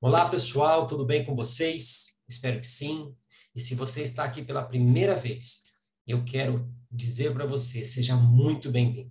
Olá, pessoal, tudo bem com vocês? Espero que sim. E se você está aqui pela primeira vez, eu quero dizer para você, seja muito bem-vindo.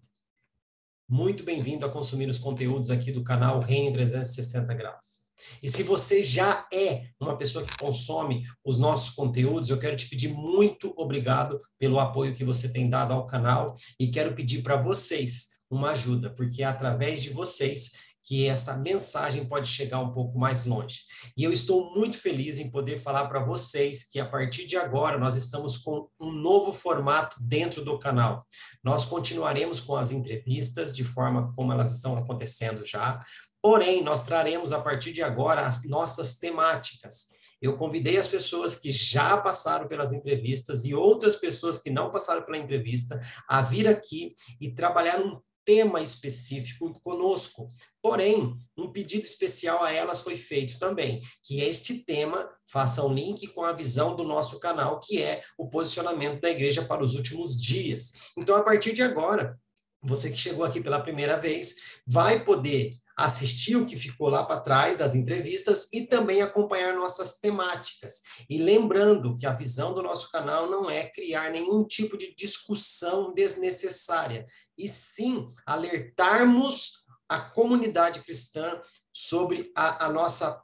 Muito bem-vindo a consumir os conteúdos aqui do canal Reine 360 Graus. E se você já é uma pessoa que consome os nossos conteúdos, eu quero te pedir muito obrigado pelo apoio que você tem dado ao canal e quero pedir para vocês uma ajuda, porque é através de vocês que essa mensagem pode chegar um pouco mais longe. E eu estou muito feliz em poder falar para vocês que a partir de agora nós estamos com um novo formato dentro do canal. Nós continuaremos com as entrevistas de forma como elas estão acontecendo já, porém nós traremos a partir de agora as nossas temáticas. Eu convidei as pessoas que já passaram pelas entrevistas e outras pessoas que não passaram pela entrevista a vir aqui e trabalhar um tema específico conosco. Porém, um pedido especial a elas foi feito também, que este tema faça um link com a visão do nosso canal, que é o posicionamento da igreja para os últimos dias. Então, a partir de agora, você que chegou aqui pela primeira vez, vai poder assistir o que ficou lá para trás das entrevistas e também acompanhar nossas temáticas. E lembrando que a visão do nosso canal não é criar nenhum tipo de discussão desnecessária, e sim alertarmos a comunidade cristã sobre a, a nossa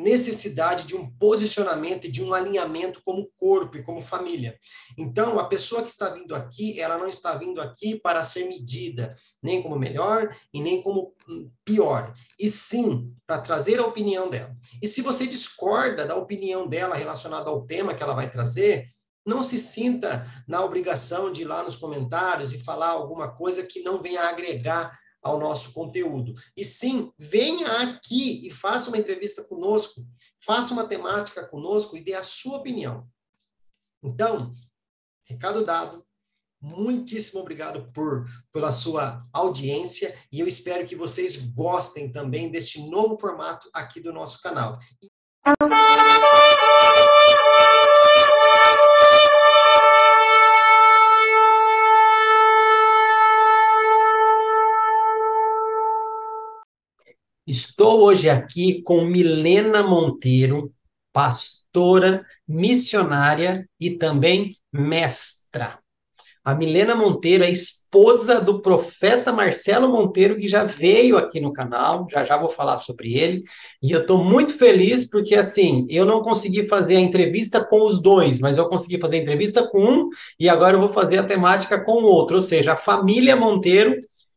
necessidade de um posicionamento e de um alinhamento como corpo e como família. Então, a pessoa que está vindo aqui, ela não está vindo aqui para ser medida, nem como melhor e nem como pior, e sim para trazer a opinião dela. E se você discorda da opinião dela relacionada ao tema que ela vai trazer, não se sinta na obrigação de ir lá nos comentários e falar alguma coisa que não venha agregar ao nosso conteúdo. E sim, venha aqui e faça uma entrevista conosco, faça uma temática conosco e dê a sua opinião. Então, recado dado. Muitíssimo obrigado por pela sua audiência e eu espero que vocês gostem também deste novo formato aqui do nosso canal. Estou hoje aqui com Milena Monteiro, pastora, missionária e também mestra. A Milena Monteiro é esposa do profeta Marcelo Monteiro, que já veio aqui no canal, já já vou falar sobre ele. E eu estou muito feliz porque, assim, eu não consegui fazer a entrevista com os dois, mas eu consegui fazer a entrevista com um e agora eu vou fazer a temática com o outro. Ou seja, a família Monteiro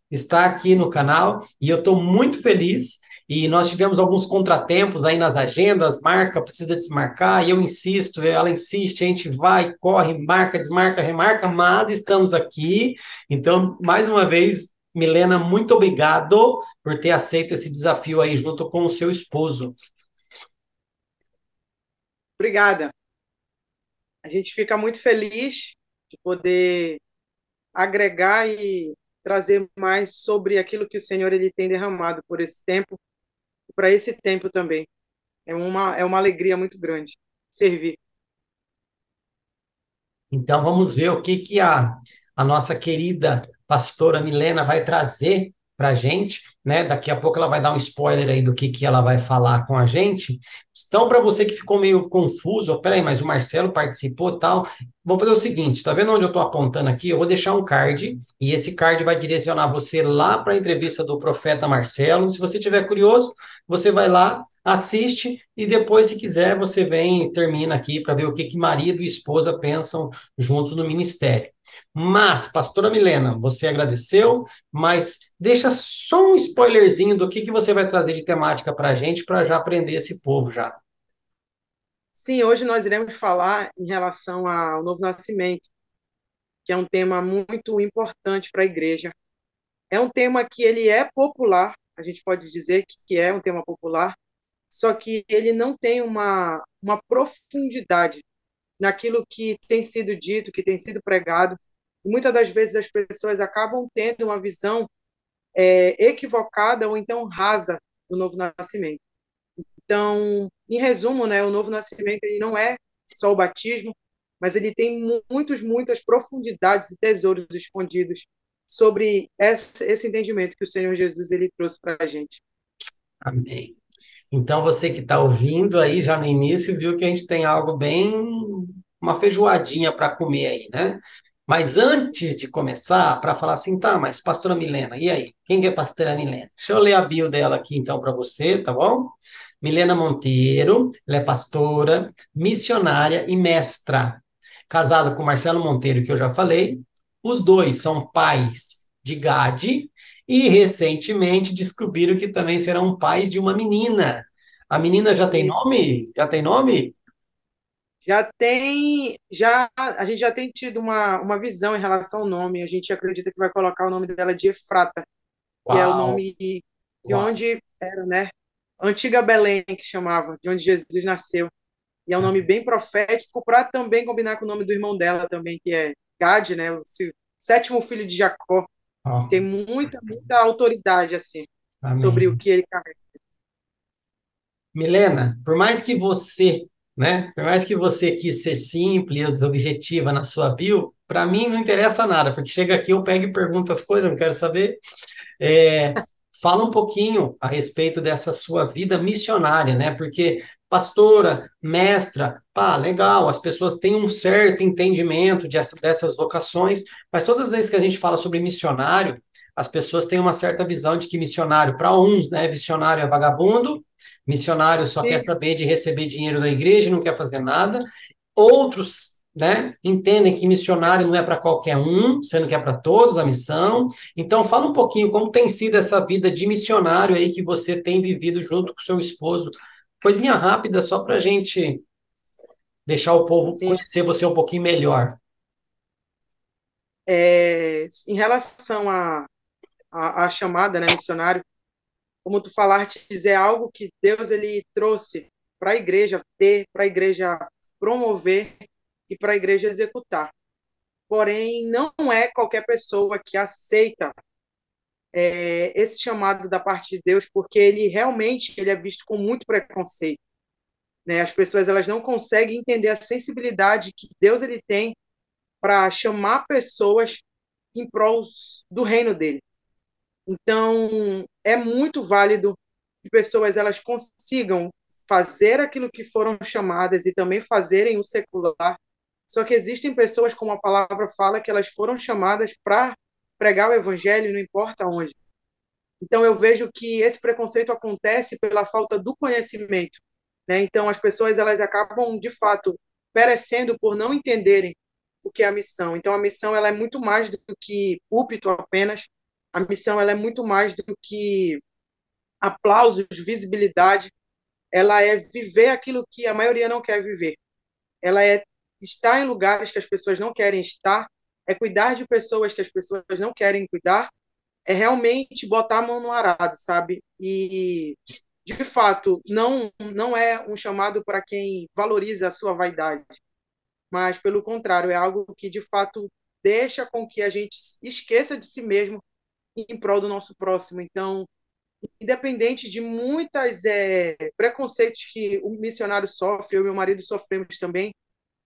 está aqui no canal e eu estou muito feliz e nós tivemos alguns contratempos aí nas agendas, marca, precisa desmarcar, e eu insisto, ela insiste, a gente vai, corre, marca, desmarca, remarca, mas estamos aqui. Então, mais uma vez, Milena, muito obrigado por ter aceito esse desafio aí junto com o seu esposo. Obrigada. A gente fica muito feliz de poder agregar e trazer mais sobre aquilo que o Senhor ele tem derramado por esse tempo para esse tempo também. É uma, é uma alegria muito grande servir. Então vamos ver o que, que a, a nossa querida pastora Milena vai trazer para a gente, né? Daqui a pouco ela vai dar um spoiler aí do que, que ela vai falar com a gente. Então, para você que ficou meio confuso, peraí, mas o Marcelo participou tal, vamos fazer o seguinte: tá vendo onde eu estou apontando aqui? Eu vou deixar um card e esse card vai direcionar você lá para a entrevista do profeta Marcelo. Se você tiver curioso, você vai lá, assiste e depois, se quiser, você vem e termina aqui para ver o que, que marido e esposa pensam juntos no ministério. Mas, pastora Milena, você agradeceu, mas deixa só um spoilerzinho do que, que você vai trazer de temática para a gente, para já aprender esse povo já. Sim, hoje nós iremos falar em relação ao novo nascimento, que é um tema muito importante para a igreja. É um tema que ele é popular, a gente pode dizer que é um tema popular, só que ele não tem uma, uma profundidade naquilo que tem sido dito, que tem sido pregado. E muitas das vezes as pessoas acabam tendo uma visão é, equivocada ou então rasa do novo nascimento. Então, em resumo, né, o novo nascimento ele não é só o batismo, mas ele tem muitos, muitas profundidades e tesouros escondidos sobre esse, esse entendimento que o Senhor Jesus ele trouxe para a gente. Amém. Então, você que está ouvindo aí já no início, viu que a gente tem algo bem, uma feijoadinha para comer aí, né? Mas antes de começar, para falar assim, tá, mas pastora Milena, e aí? Quem é pastora Milena? Deixa eu ler a bio dela aqui então para você, tá bom? Milena Monteiro, ela é pastora, missionária e mestra. Casada com Marcelo Monteiro, que eu já falei. Os dois são pais de Gade e recentemente descobriram que também serão pais de uma menina. A menina já tem nome? Já tem nome? Já tem, já a gente já tem tido uma, uma visão em relação ao nome. A gente acredita que vai colocar o nome dela de Efrata, Uau. que é o nome de Uau. onde era, né? Antiga Belém, que chamava, de onde Jesus nasceu. E é um nome bem profético, para também combinar com o nome do irmão dela também, que é Gad, né? O sétimo filho de Jacó. Oh. Tem muita, muita autoridade, assim, Amém. sobre o que ele carrega. Milena, por mais que você, né? Por mais que você quis ser simples, objetiva na sua bio, para mim não interessa nada, porque chega aqui, eu pego e pergunto as coisas, eu quero saber. É, Fala um pouquinho a respeito dessa sua vida missionária, né? Porque pastora, mestra, pá, legal, as pessoas têm um certo entendimento de essa, dessas vocações, mas todas as vezes que a gente fala sobre missionário, as pessoas têm uma certa visão de que missionário, para uns, né, missionário é vagabundo, missionário só Sim. quer saber de receber dinheiro da igreja, não quer fazer nada. Outros né? Entendem que missionário não é para qualquer um, sendo que é para todos a missão. Então, fala um pouquinho como tem sido essa vida de missionário aí que você tem vivido junto com seu esposo. Coisinha rápida, só para a gente deixar o povo Sim. conhecer você um pouquinho melhor. É, em relação à a, a, a, chamada, né, missionário, como tu falaste, é algo que Deus ele trouxe para a igreja ter, para a igreja promover e para a igreja executar. Porém, não é qualquer pessoa que aceita é, esse chamado da parte de Deus, porque ele realmente ele é visto com muito preconceito. Né? As pessoas elas não conseguem entender a sensibilidade que Deus ele tem para chamar pessoas em prol do reino dele. Então, é muito válido que pessoas elas consigam fazer aquilo que foram chamadas e também fazerem o secular só que existem pessoas, como a palavra fala, que elas foram chamadas para pregar o evangelho, não importa onde. Então eu vejo que esse preconceito acontece pela falta do conhecimento, né? Então as pessoas elas acabam de fato perecendo por não entenderem o que é a missão. Então a missão ela é muito mais do que púlpito apenas. A missão ela é muito mais do que aplausos, visibilidade. Ela é viver aquilo que a maioria não quer viver. Ela é estar em lugares que as pessoas não querem estar, é cuidar de pessoas que as pessoas não querem cuidar, é realmente botar a mão no arado, sabe? E de fato, não não é um chamado para quem valoriza a sua vaidade, mas pelo contrário, é algo que de fato deixa com que a gente esqueça de si mesmo em prol do nosso próximo. Então, independente de muitas é, preconceitos que o missionário sofre, eu e meu marido sofremos também,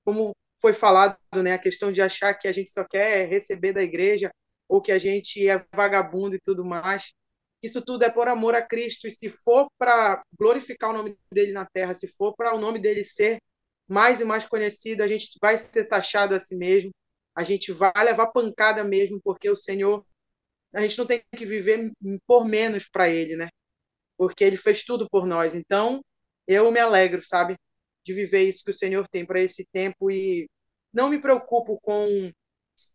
como foi falado, né, a questão de achar que a gente só quer receber da igreja ou que a gente é vagabundo e tudo mais. Isso tudo é por amor a Cristo e se for para glorificar o nome dele na terra, se for para o nome dele ser mais e mais conhecido, a gente vai ser taxado a si mesmo, a gente vai levar pancada mesmo, porque o Senhor, a gente não tem que viver por menos para ele, né? Porque ele fez tudo por nós. Então, eu me alegro, sabe? de viver isso que o Senhor tem para esse tempo e não me preocupo com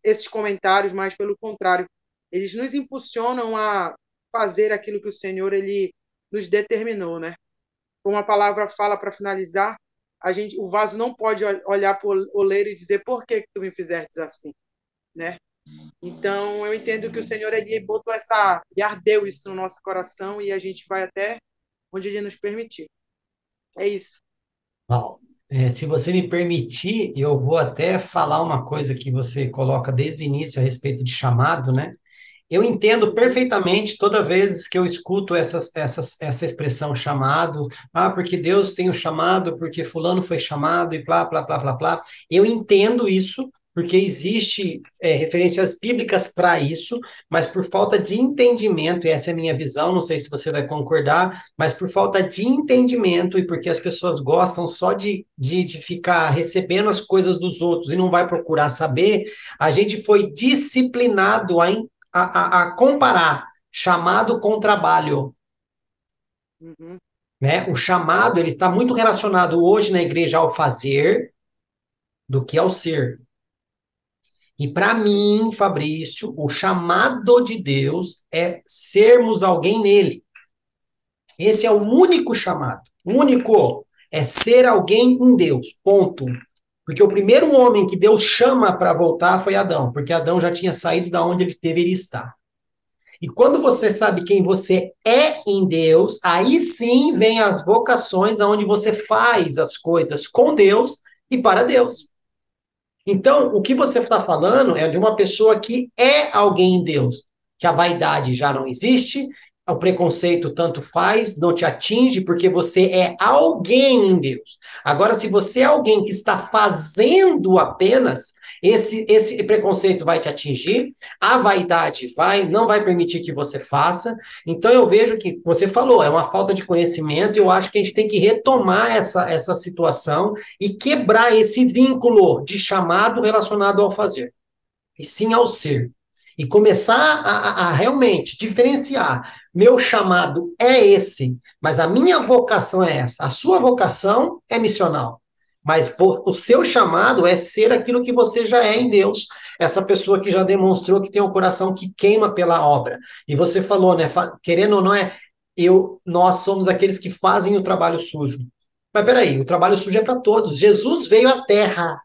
esses comentários, mas pelo contrário, eles nos impulsionam a fazer aquilo que o Senhor ele nos determinou, né? Como a palavra fala para finalizar, a gente, o vaso não pode olhar para o oleiro e dizer por que, que tu me fizeste assim, né? Então eu entendo que o Senhor ele botou essa e ardeu isso no nosso coração e a gente vai até onde ele nos permitir. É isso. Bom, é, se você me permitir, eu vou até falar uma coisa que você coloca desde o início a respeito de chamado, né? Eu entendo perfeitamente toda vez que eu escuto essa, essa, essa expressão chamado, ah, porque Deus tem o chamado, porque fulano foi chamado e blá, blá, blá, blá, blá. Eu entendo isso, porque existe é, referências bíblicas para isso, mas por falta de entendimento, e essa é a minha visão, não sei se você vai concordar, mas por falta de entendimento e porque as pessoas gostam só de, de, de ficar recebendo as coisas dos outros e não vai procurar saber, a gente foi disciplinado a, a, a comparar chamado com trabalho. Uhum. Né? O chamado ele está muito relacionado hoje na igreja ao fazer do que ao ser. E para mim, Fabrício, o chamado de Deus é sermos alguém nele. Esse é o único chamado. Único é ser alguém em Deus. Ponto. Porque o primeiro homem que Deus chama para voltar foi Adão, porque Adão já tinha saído da onde ele deveria estar. E quando você sabe quem você é em Deus, aí sim vem as vocações aonde você faz as coisas com Deus e para Deus. Então, o que você está falando é de uma pessoa que é alguém em Deus, que a vaidade já não existe, o preconceito tanto faz, não te atinge, porque você é alguém em Deus. Agora, se você é alguém que está fazendo apenas, esse, esse preconceito vai te atingir, a vaidade vai, não vai permitir que você faça. Então, eu vejo que você falou, é uma falta de conhecimento, e eu acho que a gente tem que retomar essa, essa situação e quebrar esse vínculo de chamado relacionado ao fazer, e sim ao ser e começar a, a, realmente diferenciar. Meu chamado é esse, mas a minha vocação é essa. A sua vocação é missional. Mas o seu chamado é ser aquilo que você já é em Deus. Essa pessoa que já demonstrou que tem um coração que queima pela obra. E você falou, né? Querendo ou não é, eu, nós somos aqueles que fazem o trabalho sujo. Mas peraí, o trabalho sujo é para todos. Jesus veio à Terra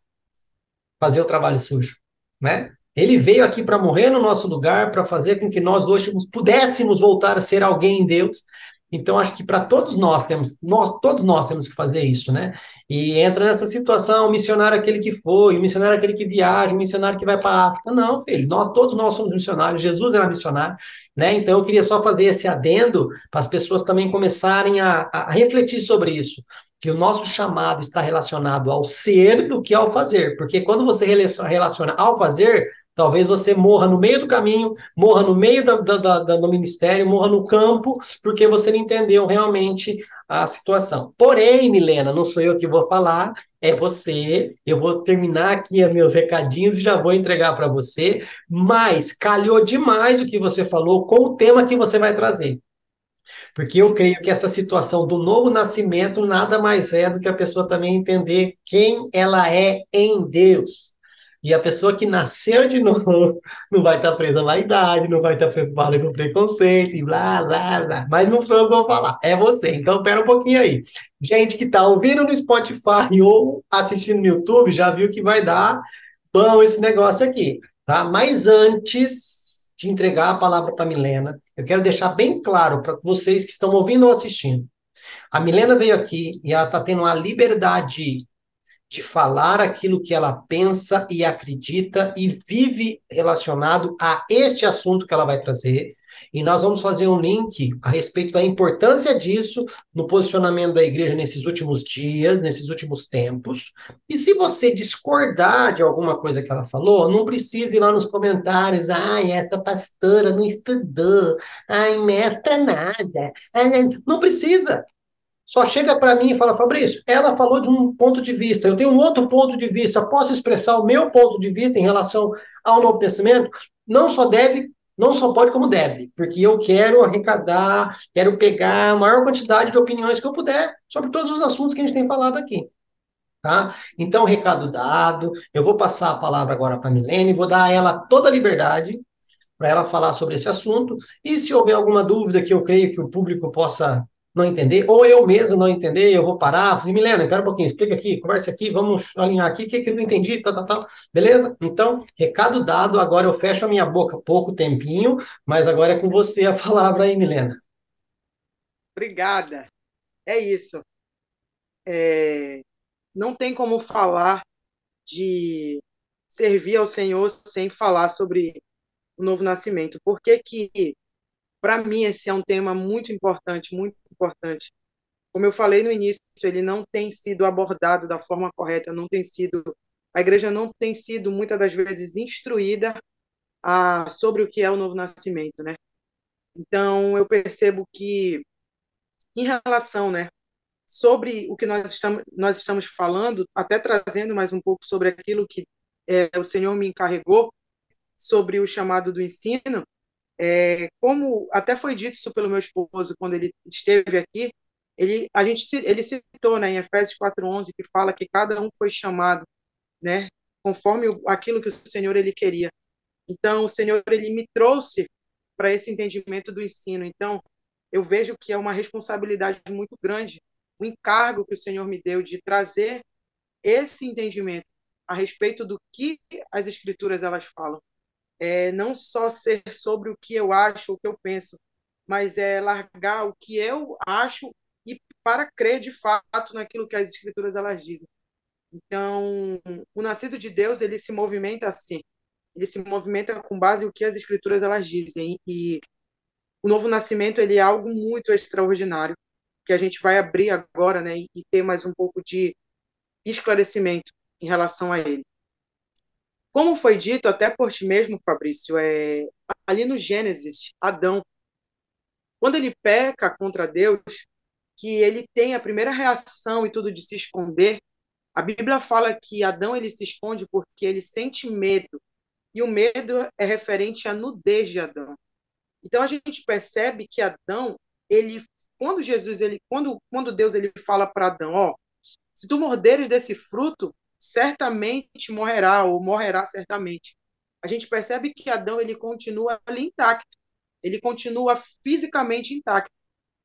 fazer o trabalho sujo, né? Ele veio aqui para morrer no nosso lugar, para fazer com que nós hoje pudéssemos voltar a ser alguém em Deus. Então, acho que para todos nós temos, nós, todos nós temos que fazer isso, né? E entra nessa situação, missionário aquele que foi, missionário aquele que viaja, missionário que vai para a África. Não, filho, nós, todos nós somos missionários, Jesus era missionário, né? Então, eu queria só fazer esse adendo para as pessoas também começarem a, a refletir sobre isso que o nosso chamado está relacionado ao ser do que ao fazer. Porque quando você relaciona ao fazer, Talvez você morra no meio do caminho, morra no meio da, da, da, do ministério, morra no campo, porque você não entendeu realmente a situação. Porém, Milena, não sou eu que vou falar, é você. Eu vou terminar aqui meus recadinhos e já vou entregar para você. Mas calhou demais o que você falou com o tema que você vai trazer. Porque eu creio que essa situação do novo nascimento nada mais é do que a pessoa também entender quem ela é em Deus. E a pessoa que nasceu de novo não vai estar presa à vaidade, não vai estar preocupada com preconceito e blá, blá, blá. Mas não sou eu que vou falar, é você. Então, pera um pouquinho aí. Gente que está ouvindo no Spotify ou assistindo no YouTube já viu que vai dar bom esse negócio aqui, tá? Mas antes de entregar a palavra para Milena, eu quero deixar bem claro para vocês que estão ouvindo ou assistindo. A Milena veio aqui e ela está tendo uma liberdade de falar aquilo que ela pensa e acredita e vive relacionado a este assunto que ela vai trazer. E nós vamos fazer um link a respeito da importância disso no posicionamento da igreja nesses últimos dias, nesses últimos tempos. E se você discordar de alguma coisa que ela falou, não precise ir lá nos comentários. Ai, essa pastora não estudou. Ai, mestra nada. Não precisa. Só chega para mim e fala, Fabrício, ela falou de um ponto de vista, eu tenho um outro ponto de vista, posso expressar o meu ponto de vista em relação ao Novo Testamento? Não só deve, não só pode, como deve, porque eu quero arrecadar, quero pegar a maior quantidade de opiniões que eu puder sobre todos os assuntos que a gente tem falado aqui. Tá? Então, recado dado, eu vou passar a palavra agora para a Milene, vou dar a ela toda a liberdade para ela falar sobre esse assunto, e se houver alguma dúvida que eu creio que o público possa não entender, ou eu mesmo não entender, eu vou parar, assim, Milena, espera um pouquinho, explica aqui, conversa aqui, vamos alinhar aqui, o que, que eu não entendi, tal, tal, tal, beleza? Então, recado dado, agora eu fecho a minha boca pouco tempinho, mas agora é com você a palavra aí, Milena. Obrigada. É isso. É... Não tem como falar de servir ao Senhor sem falar sobre o novo nascimento. Por que que para mim, esse é um tema muito importante, muito importante. Como eu falei no início, ele não tem sido abordado da forma correta, não tem sido a igreja não tem sido muitas das vezes instruída a, sobre o que é o novo nascimento, né? Então eu percebo que em relação, né, sobre o que nós estamos nós estamos falando, até trazendo mais um pouco sobre aquilo que é, o Senhor me encarregou sobre o chamado do ensino, é, como até foi dito isso pelo meu esposo quando ele esteve aqui, ele a gente ele citou, né, em Efésios 4:11 que fala que cada um foi chamado, né, conforme aquilo que o Senhor ele queria. Então o Senhor ele me trouxe para esse entendimento do ensino. Então eu vejo que é uma responsabilidade muito grande o encargo que o Senhor me deu de trazer esse entendimento a respeito do que as escrituras elas falam é não só ser sobre o que eu acho, o que eu penso, mas é largar o que eu acho e para crer de fato naquilo que as escrituras elas dizem. Então, o nascido de Deus, ele se movimenta assim. Ele se movimenta com base no que as escrituras elas dizem e o novo nascimento ele é algo muito extraordinário que a gente vai abrir agora, né, e ter mais um pouco de esclarecimento em relação a ele. Como foi dito até por ti mesmo, Fabrício, é, ali no Gênesis, Adão, quando ele peca contra Deus, que ele tem a primeira reação e tudo de se esconder, a Bíblia fala que Adão ele se esconde porque ele sente medo, e o medo é referente à nudez de Adão. Então a gente percebe que Adão, ele quando Jesus ele quando quando Deus ele fala para Adão, ó, se tu morderes desse fruto, certamente morrerá ou morrerá certamente. A gente percebe que Adão ele continua ali intacto, ele continua fisicamente intacto.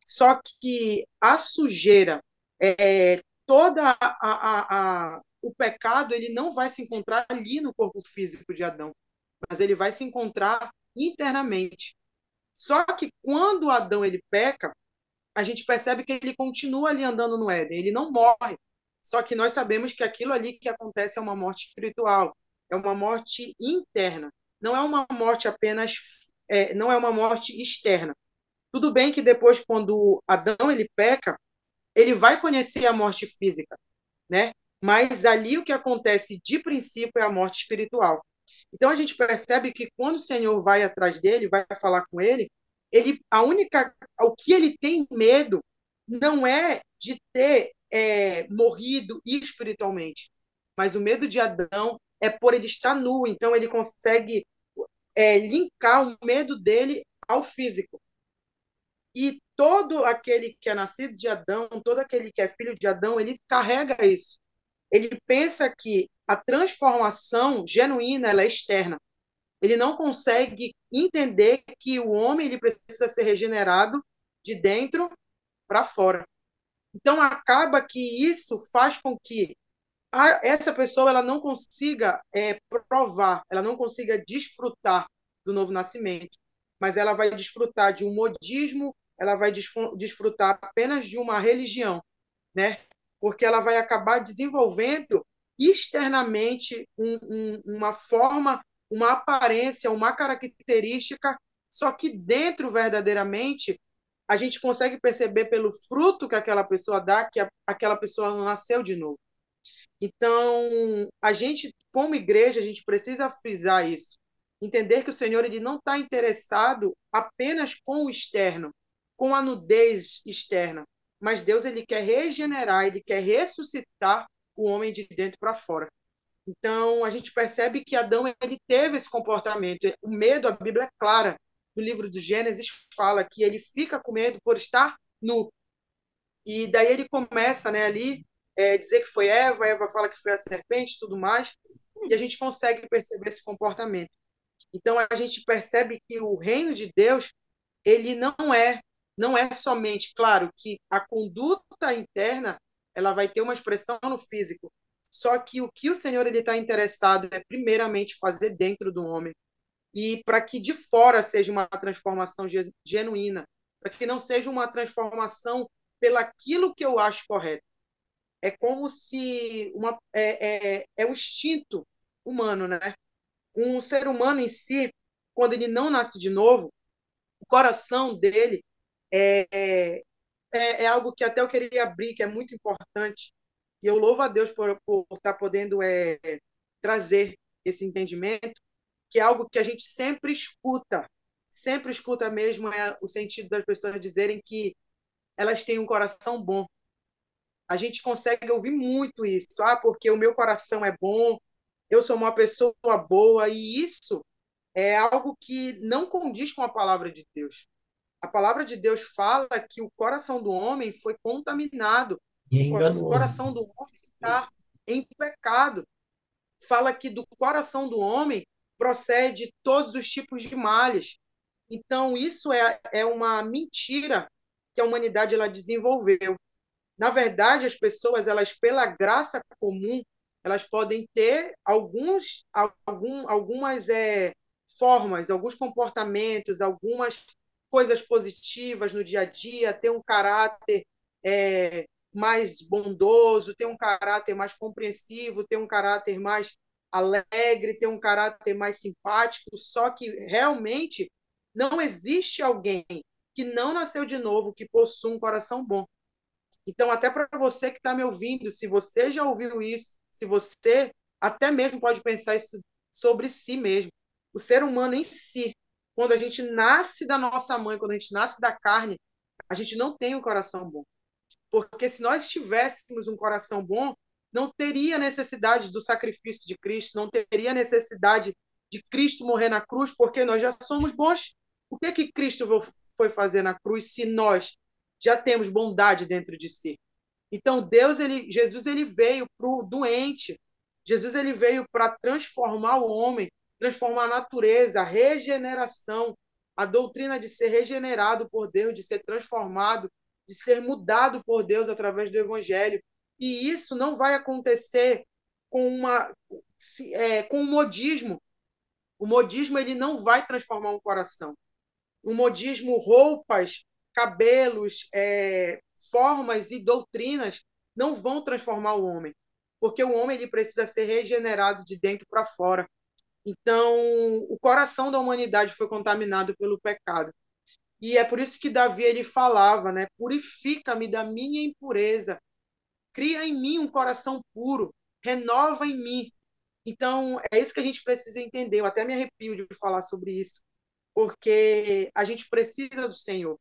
Só que a sujeira, é, toda a, a, a, o pecado, ele não vai se encontrar ali no corpo físico de Adão, mas ele vai se encontrar internamente. Só que quando Adão ele peca, a gente percebe que ele continua ali andando no Éden, ele não morre, só que nós sabemos que aquilo ali que acontece é uma morte espiritual, é uma morte interna, não é uma morte apenas, é, não é uma morte externa. Tudo bem que depois, quando Adão ele peca, ele vai conhecer a morte física, né? Mas ali o que acontece de princípio é a morte espiritual. Então a gente percebe que quando o Senhor vai atrás dele, vai falar com ele, ele a única o que ele tem medo não é de ter é, morrido espiritualmente. Mas o medo de Adão é por ele estar nu, então ele consegue é, linkar o medo dele ao físico. E todo aquele que é nascido de Adão, todo aquele que é filho de Adão, ele carrega isso. Ele pensa que a transformação genuína é externa. Ele não consegue entender que o homem ele precisa ser regenerado de dentro para fora. Então acaba que isso faz com que a, essa pessoa ela não consiga é, provar, ela não consiga desfrutar do novo nascimento, mas ela vai desfrutar de um modismo, ela vai desfrutar apenas de uma religião, né? Porque ela vai acabar desenvolvendo externamente um, um, uma forma, uma aparência, uma característica, só que dentro verdadeiramente a gente consegue perceber pelo fruto que aquela pessoa dá que a, aquela pessoa nasceu de novo. Então, a gente, como igreja, a gente precisa frisar isso. Entender que o Senhor ele não está interessado apenas com o externo, com a nudez externa, mas Deus ele quer regenerar, ele quer ressuscitar o homem de dentro para fora. Então, a gente percebe que Adão ele teve esse comportamento. O medo, a Bíblia é clara, no livro do Gênesis fala que ele fica com medo por estar nu. E daí ele começa né, ali é, dizer que foi Eva, Eva fala que foi a serpente tudo mais, e a gente consegue perceber esse comportamento. Então a gente percebe que o reino de Deus, ele não é, não é somente, claro, que a conduta interna, ela vai ter uma expressão no físico, só que o que o Senhor ele está interessado é primeiramente fazer dentro do homem e para que de fora seja uma transformação genuína, para que não seja uma transformação pelaquilo que eu acho correto. É como se uma, é, é, é um instinto humano, né? Um ser humano em si, quando ele não nasce de novo, o coração dele é, é, é, é algo que até eu queria abrir, que é muito importante. E eu louvo a Deus por, por estar podendo é, trazer esse entendimento, que é algo que a gente sempre escuta, sempre escuta mesmo é o sentido das pessoas dizerem que elas têm um coração bom. A gente consegue ouvir muito isso, ah, porque o meu coração é bom, eu sou uma pessoa boa, e isso é algo que não condiz com a palavra de Deus. A palavra de Deus fala que o coração do homem foi contaminado. o coração do homem está em pecado. Fala que do coração do homem procede todos os tipos de males. Então, isso é, é uma mentira que a humanidade ela desenvolveu. Na verdade, as pessoas, elas pela graça comum, elas podem ter alguns, algum, algumas é, formas, alguns comportamentos, algumas coisas positivas no dia a dia, ter um caráter é, mais bondoso, ter um caráter mais compreensivo, ter um caráter mais alegre, ter um caráter mais simpático, só que realmente não existe alguém que não nasceu de novo que possua um coração bom. Então, até para você que está me ouvindo, se você já ouviu isso, se você até mesmo pode pensar isso sobre si mesmo, o ser humano em si, quando a gente nasce da nossa mãe, quando a gente nasce da carne, a gente não tem um coração bom. Porque se nós tivéssemos um coração bom, não teria necessidade do sacrifício de Cristo, não teria necessidade de Cristo morrer na cruz, porque nós já somos bons. O que que Cristo foi fazer na cruz se nós já temos bondade dentro de si? Então Deus, ele, Jesus, ele veio para o doente. Jesus ele veio para transformar o homem transformar a natureza, a regeneração, a doutrina de ser regenerado por Deus, de ser transformado, de ser mudado por Deus através do Evangelho. E isso não vai acontecer com uma é, com o modismo. O modismo ele não vai transformar um coração. O modismo, roupas, cabelos, é, formas e doutrinas não vão transformar o homem, porque o homem ele precisa ser regenerado de dentro para fora. Então, o coração da humanidade foi contaminado pelo pecado. E é por isso que Davi ele falava, né? Purifica-me da minha impureza. Cria em mim um coração puro, renova em mim. Então, é isso que a gente precisa entender. Eu até me arrepio de falar sobre isso, porque a gente precisa do Senhor.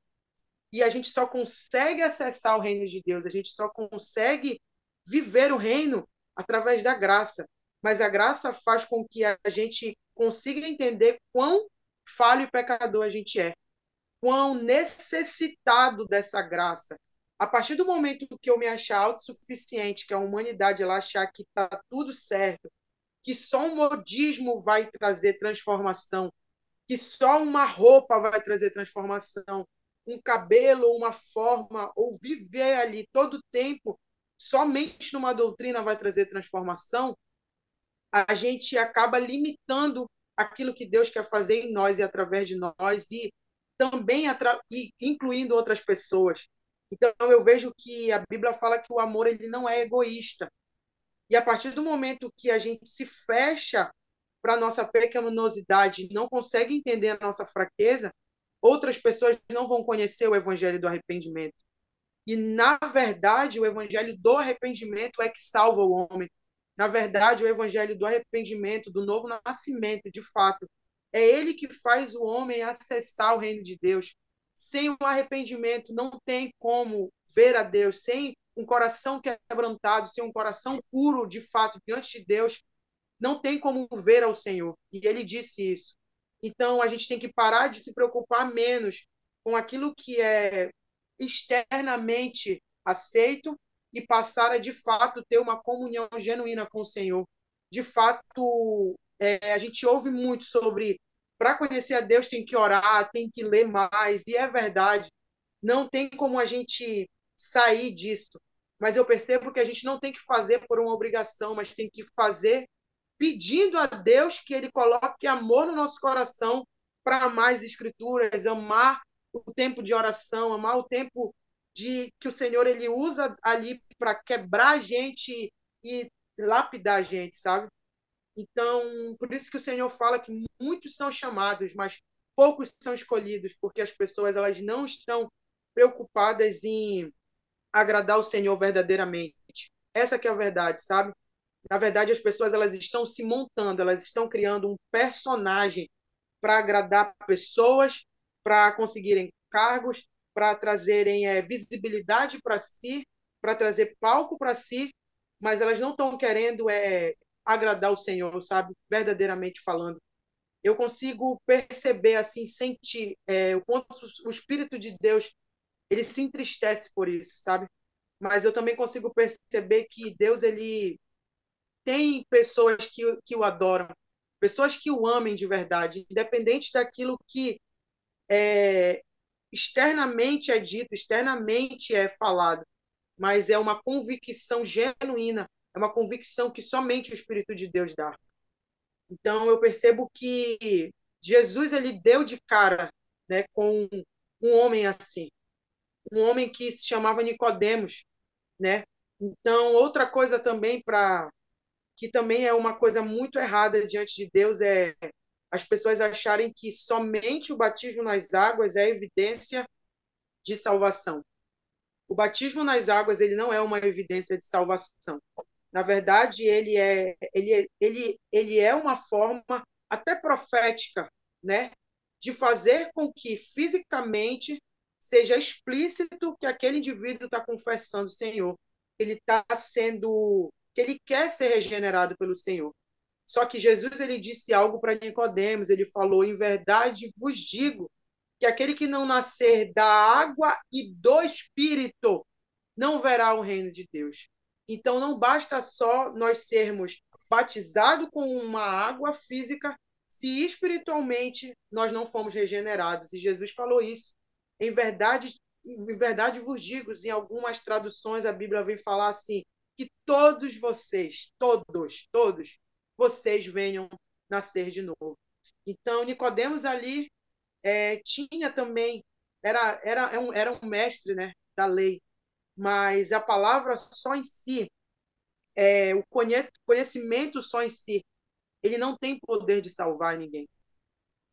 E a gente só consegue acessar o reino de Deus, a gente só consegue viver o reino através da graça mas a graça faz com que a gente consiga entender quão falho e pecador a gente é, quão necessitado dessa graça. A partir do momento que eu me achar autossuficiente, que a humanidade ela achar que está tudo certo, que só um modismo vai trazer transformação, que só uma roupa vai trazer transformação, um cabelo, uma forma, ou viver ali todo o tempo somente numa doutrina vai trazer transformação, a gente acaba limitando aquilo que Deus quer fazer em nós e através de nós e também e incluindo outras pessoas. Então eu vejo que a Bíblia fala que o amor ele não é egoísta. E a partir do momento que a gente se fecha para nossa pecaminosidade, não consegue entender a nossa fraqueza, outras pessoas não vão conhecer o evangelho do arrependimento. E na verdade, o evangelho do arrependimento é que salva o homem. Na verdade, o evangelho do arrependimento, do novo nascimento, de fato, é ele que faz o homem acessar o reino de Deus. Sem o arrependimento, não tem como ver a Deus. Sem um coração quebrantado, sem um coração puro, de fato, diante de Deus, não tem como ver ao Senhor. E ele disse isso. Então, a gente tem que parar de se preocupar menos com aquilo que é externamente aceito e passar a de fato ter uma comunhão genuína com o Senhor. De fato, é, a gente ouve muito sobre para conhecer a Deus tem que orar, tem que ler mais, e é verdade. Não tem como a gente sair disso. Mas eu percebo que a gente não tem que fazer por uma obrigação, mas tem que fazer pedindo a Deus que Ele coloque amor no nosso coração para amar as Escrituras, amar o tempo de oração, amar o tempo de que o Senhor ele usa ali para quebrar a gente e lapidar a gente, sabe? Então, por isso que o Senhor fala que muitos são chamados, mas poucos são escolhidos, porque as pessoas elas não estão preocupadas em agradar o Senhor verdadeiramente. Essa que é a verdade, sabe? Na verdade, as pessoas elas estão se montando, elas estão criando um personagem para agradar pessoas, para conseguirem cargos, para trazerem é, visibilidade para si, para trazer palco para si, mas elas não estão querendo é, agradar o Senhor, sabe? Verdadeiramente falando. Eu consigo perceber, assim, sentir é, o quanto o Espírito de Deus ele se entristece por isso, sabe? Mas eu também consigo perceber que Deus ele tem pessoas que, que o adoram, pessoas que o amem de verdade, independente daquilo que é, externamente é dito, externamente é falado, mas é uma convicção genuína, é uma convicção que somente o Espírito de Deus dá. Então eu percebo que Jesus ele deu de cara, né, com um homem assim, um homem que se chamava Nicodemos, né? Então outra coisa também para que também é uma coisa muito errada diante de Deus é as pessoas acharem que somente o batismo nas águas é evidência de salvação. O batismo nas águas ele não é uma evidência de salvação. Na verdade, ele é ele é, ele ele é uma forma até profética, né, de fazer com que fisicamente seja explícito que aquele indivíduo está confessando o Senhor, ele está sendo, que ele quer ser regenerado pelo Senhor. Só que Jesus ele disse algo para Nicodemos, ele falou: "Em verdade vos digo que aquele que não nascer da água e do espírito não verá o reino de Deus". Então não basta só nós sermos batizados com uma água física se espiritualmente nós não fomos regenerados. E Jesus falou isso. Em verdade, em verdade vos digo, em algumas traduções a Bíblia vem falar assim, que todos vocês, todos, todos vocês venham nascer de novo. Então, Nicodemos ali é, tinha também, era, era, um, era um mestre né, da lei, mas a palavra só em si, é, o conhecimento só em si, ele não tem poder de salvar ninguém.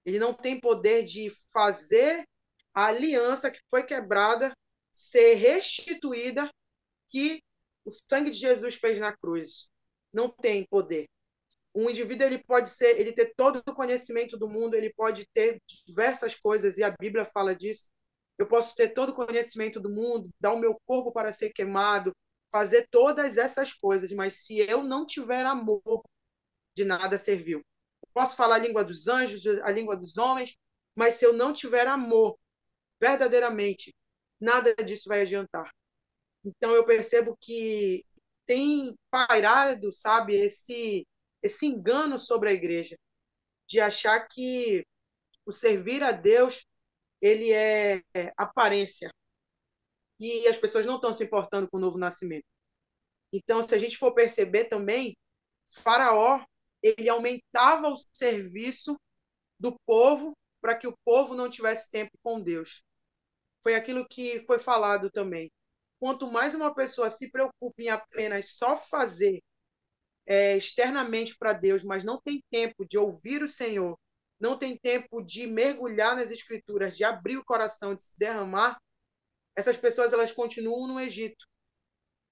Ele não tem poder de fazer a aliança que foi quebrada ser restituída que o sangue de Jesus fez na cruz. Não tem poder um indivíduo ele pode ser, ele ter todo o conhecimento do mundo, ele pode ter diversas coisas e a Bíblia fala disso. Eu posso ter todo o conhecimento do mundo, dar o meu corpo para ser queimado, fazer todas essas coisas, mas se eu não tiver amor, de nada serviu. Eu posso falar a língua dos anjos, a língua dos homens, mas se eu não tiver amor, verdadeiramente, nada disso vai adiantar. Então eu percebo que tem pairado, sabe, esse esse engano sobre a igreja de achar que o servir a Deus ele é aparência e as pessoas não estão se importando com o novo nascimento. Então, se a gente for perceber também, Faraó ele aumentava o serviço do povo para que o povo não tivesse tempo com Deus. Foi aquilo que foi falado também. Quanto mais uma pessoa se preocupa em apenas só fazer é, externamente para Deus, mas não tem tempo de ouvir o Senhor, não tem tempo de mergulhar nas Escrituras, de abrir o coração, de se derramar, essas pessoas elas continuam no Egito.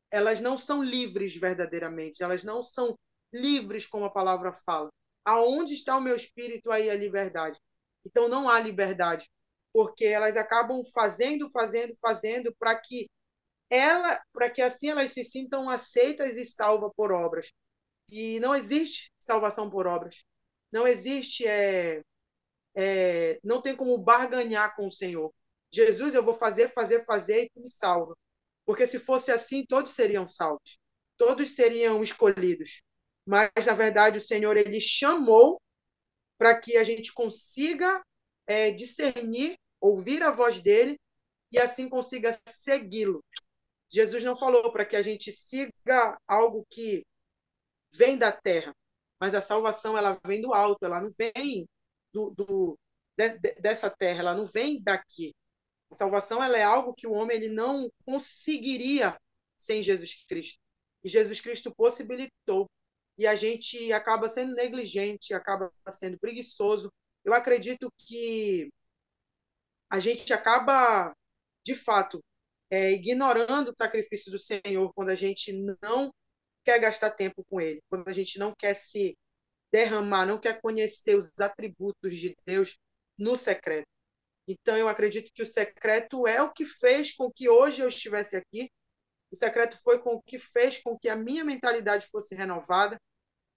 Elas não são livres verdadeiramente, elas não são livres como a palavra fala. Aonde está o meu espírito aí a liberdade? Então não há liberdade, porque elas acabam fazendo, fazendo, fazendo para que ela, para que assim elas se sintam aceitas e salvas por obras. E não existe salvação por obras. Não existe, é, é, não tem como barganhar com o Senhor. Jesus, eu vou fazer, fazer, fazer e tu me salva. Porque se fosse assim, todos seriam salvos. Todos seriam escolhidos. Mas, na verdade, o Senhor, ele chamou para que a gente consiga é, discernir, ouvir a voz dele e assim consiga segui-lo. Jesus não falou para que a gente siga algo que vem da terra, mas a salvação ela vem do alto, ela não vem do, do de, dessa terra, ela não vem daqui. A salvação ela é algo que o homem ele não conseguiria sem Jesus Cristo. E Jesus Cristo possibilitou. E a gente acaba sendo negligente, acaba sendo preguiçoso. Eu acredito que a gente acaba, de fato, é, ignorando o sacrifício do Senhor quando a gente não quer gastar tempo com Ele, quando a gente não quer se derramar, não quer conhecer os atributos de Deus no secreto. Então, eu acredito que o secreto é o que fez com que hoje eu estivesse aqui. O secreto foi com o que fez com que a minha mentalidade fosse renovada.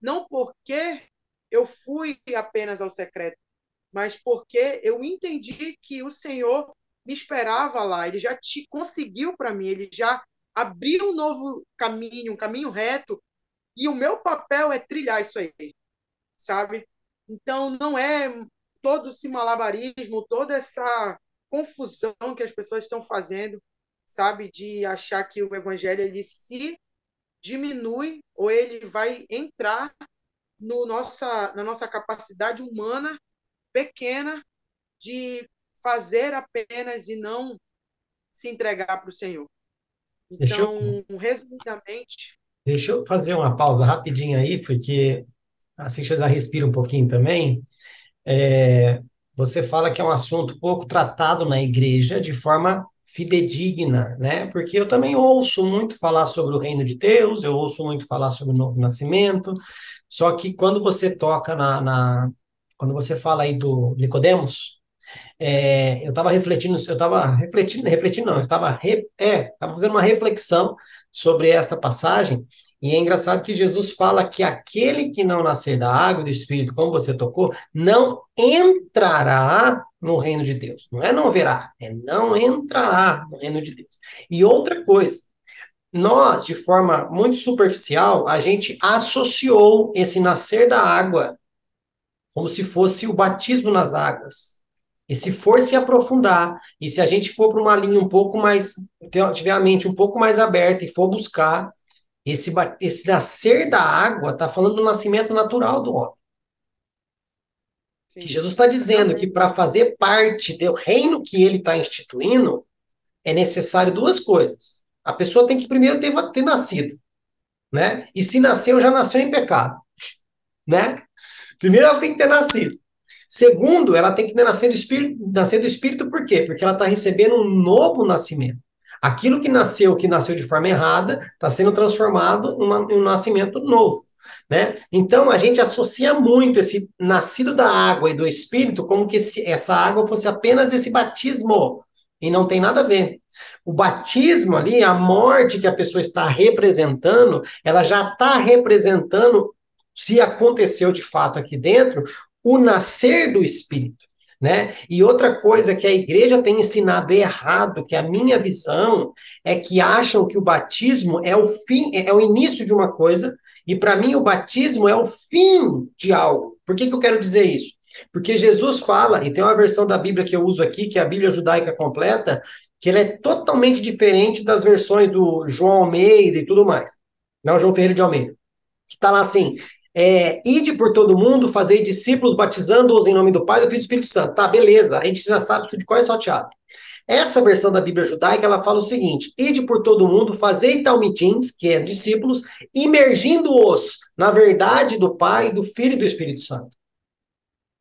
Não porque eu fui apenas ao secreto, mas porque eu entendi que o Senhor me esperava lá. Ele já te conseguiu para mim, ele já abriu um novo caminho, um caminho reto. E o meu papel é trilhar isso aí, sabe? Então, não é todo esse malabarismo, toda essa confusão que as pessoas estão fazendo, sabe, de achar que o evangelho ele se diminui ou ele vai entrar no nossa, na nossa capacidade humana pequena de fazer apenas e não se entregar para o Senhor. Então, eu, resumidamente. Deixa eu fazer uma pausa rapidinho aí, porque assim já respira um pouquinho também. É, você fala que é um assunto pouco tratado na igreja de forma fidedigna, né? Porque eu também ouço muito falar sobre o reino de Deus, eu ouço muito falar sobre o novo nascimento, só que quando você toca na, na quando você fala aí do Nicodemos, é, eu estava refletindo, eu estava refletindo, refletindo não, eu estava é, fazendo uma reflexão sobre essa passagem e é engraçado que Jesus fala que aquele que não nascer da água e do Espírito, como você tocou, não entrará no reino de Deus. Não é não verá, é não entrará no reino de Deus. E outra coisa, nós, de forma muito superficial, a gente associou esse nascer da água como se fosse o batismo nas águas. E se for se aprofundar, e se a gente for para uma linha um pouco mais, tiver a mente um pouco mais aberta e for buscar, esse, esse nascer da água está falando do nascimento natural do homem. Sim. Que Jesus está dizendo que para fazer parte do reino que ele está instituindo, é necessário duas coisas. A pessoa tem que primeiro ter, ter nascido, né? E se nasceu, já nasceu em pecado, né? Primeiro ela tem que ter nascido. Segundo, ela tem que nascido do Espírito, nascer do Espírito por quê? Porque ela está recebendo um novo nascimento. Aquilo que nasceu, que nasceu de forma errada, está sendo transformado em um nascimento novo. Né? Então a gente associa muito esse nascido da água e do espírito como que esse, essa água fosse apenas esse batismo e não tem nada a ver. O batismo ali, a morte que a pessoa está representando, ela já está representando, se aconteceu de fato aqui dentro, o nascer do espírito né? E outra coisa que a igreja tem ensinado errado, que a minha visão é que acham que o batismo é o fim, é o início de uma coisa, e para mim o batismo é o fim de algo. Por que, que eu quero dizer isso? Porque Jesus fala, e tem uma versão da Bíblia que eu uso aqui, que é a Bíblia judaica completa, que ela é totalmente diferente das versões do João Almeida e tudo mais. Não, João Ferreira de Almeida. Que está lá assim: é, ide por todo mundo, fazer discípulos, batizando-os em nome do Pai, do Filho e do Espírito Santo. Tá, beleza, a gente já sabe de qual é salteado. Essa versão da Bíblia judaica, ela fala o seguinte, ide por todo mundo, fazei talmitins, que é discípulos, imergindo-os na verdade do Pai, do Filho e do Espírito Santo.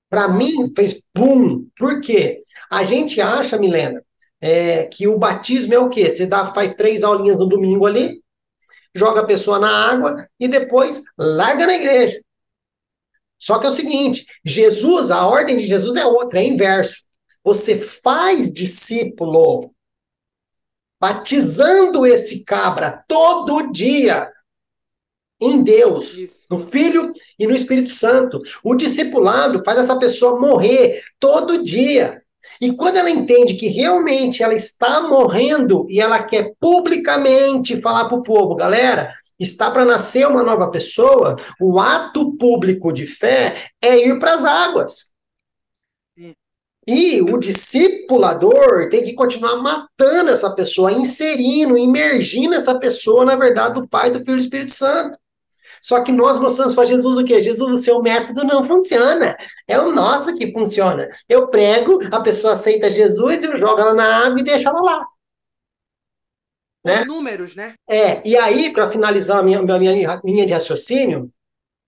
Para mim, fez pum. Por quê? A gente acha, Milena, é, que o batismo é o quê? Você dá, faz três aulinhas no domingo ali, joga a pessoa na água e depois larga na igreja. Só que é o seguinte: Jesus, a ordem de Jesus é outra, é inverso. Você faz discípulo, batizando esse cabra todo dia em Deus, Isso. no Filho e no Espírito Santo. O discipulado faz essa pessoa morrer todo dia. E quando ela entende que realmente ela está morrendo e ela quer publicamente falar para o povo, galera, está para nascer uma nova pessoa, o ato público de fé é ir para as águas. E o discipulador tem que continuar matando essa pessoa, inserindo, imergindo essa pessoa na verdade do Pai, do Filho e do Espírito Santo. Só que nós mostramos para Jesus o quê? Jesus, o seu método não funciona. É o nosso que funciona. Eu prego, a pessoa aceita Jesus, eu jogo ela na água e deixa ela lá. Né? números, né? É, e aí, para finalizar a minha, a minha linha de raciocínio,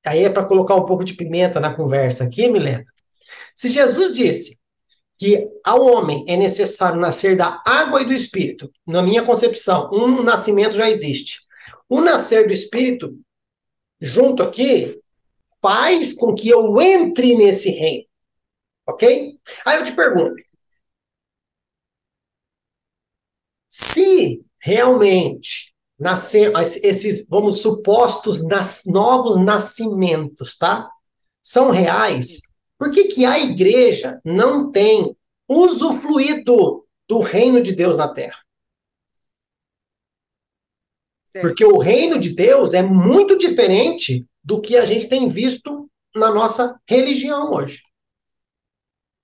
aí é para colocar um pouco de pimenta na conversa aqui, Milena. Se Jesus disse que ao homem é necessário nascer da água e do espírito, na minha concepção, um nascimento já existe. O nascer do espírito junto aqui faz com que eu entre nesse reino. Ok? Aí eu te pergunto: se realmente nascer esses, vamos supostos nas, novos nascimentos, tá? São reais. Por que, que a igreja não tem usufruído do reino de Deus na terra? Certo. Porque o reino de Deus é muito diferente do que a gente tem visto na nossa religião hoje.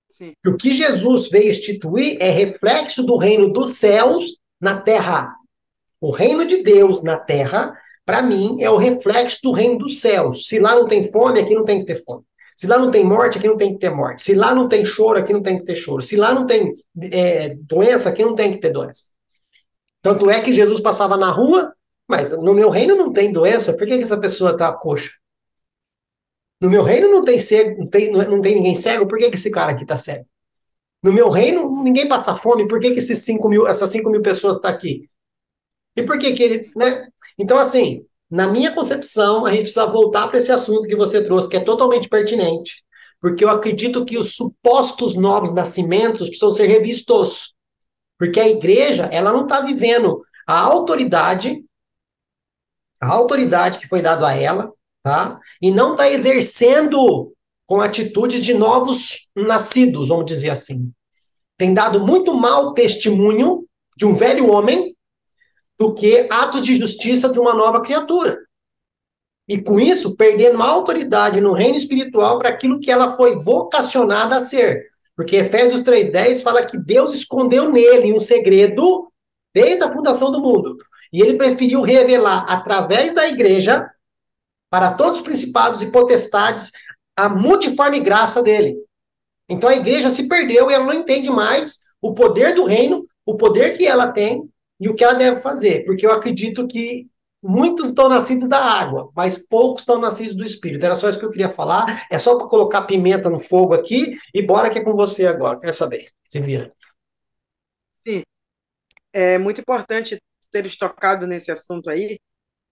Sim. O que Jesus veio instituir é reflexo do reino dos céus na terra. O reino de Deus na terra, para mim, é o reflexo do reino dos céus. Se lá não tem fome, aqui não tem que ter fome. Se lá não tem morte, aqui não tem que ter morte. Se lá não tem choro, aqui não tem que ter choro. Se lá não tem é, doença, aqui não tem que ter doença. Tanto é que Jesus passava na rua, mas no meu reino não tem doença, por que, que essa pessoa está coxa? No meu reino não tem cego, não tem, não tem ninguém cego, por que, que esse cara aqui está cego? No meu reino, ninguém passa fome, por que, que esses 5 mil, essas 5 mil pessoas estão tá aqui? E por que, que ele. Né? Então, assim, na minha concepção, a gente precisa voltar para esse assunto que você trouxe, que é totalmente pertinente, porque eu acredito que os supostos novos nascimentos precisam ser revistos. Porque a igreja, ela não está vivendo a autoridade a autoridade que foi dada a ela, tá? E não está exercendo com atitudes de novos nascidos, vamos dizer assim. Tem dado muito mau testemunho de um velho homem do que atos de justiça de uma nova criatura. E com isso, perdendo a autoridade no reino espiritual para aquilo que ela foi vocacionada a ser. Porque Efésios 3,10 fala que Deus escondeu nele um segredo desde a fundação do mundo. E ele preferiu revelar através da igreja para todos os principados e potestades a multiforme graça dele. Então a igreja se perdeu e ela não entende mais o poder do reino, o poder que ela tem e o que ela deve fazer, porque eu acredito que muitos estão nascidos da água, mas poucos estão nascidos do espírito. Era só isso que eu queria falar. É só para colocar pimenta no fogo aqui e bora que é com você agora. Quer saber? Se vira. Sim. É muito importante teres tocado nesse assunto aí,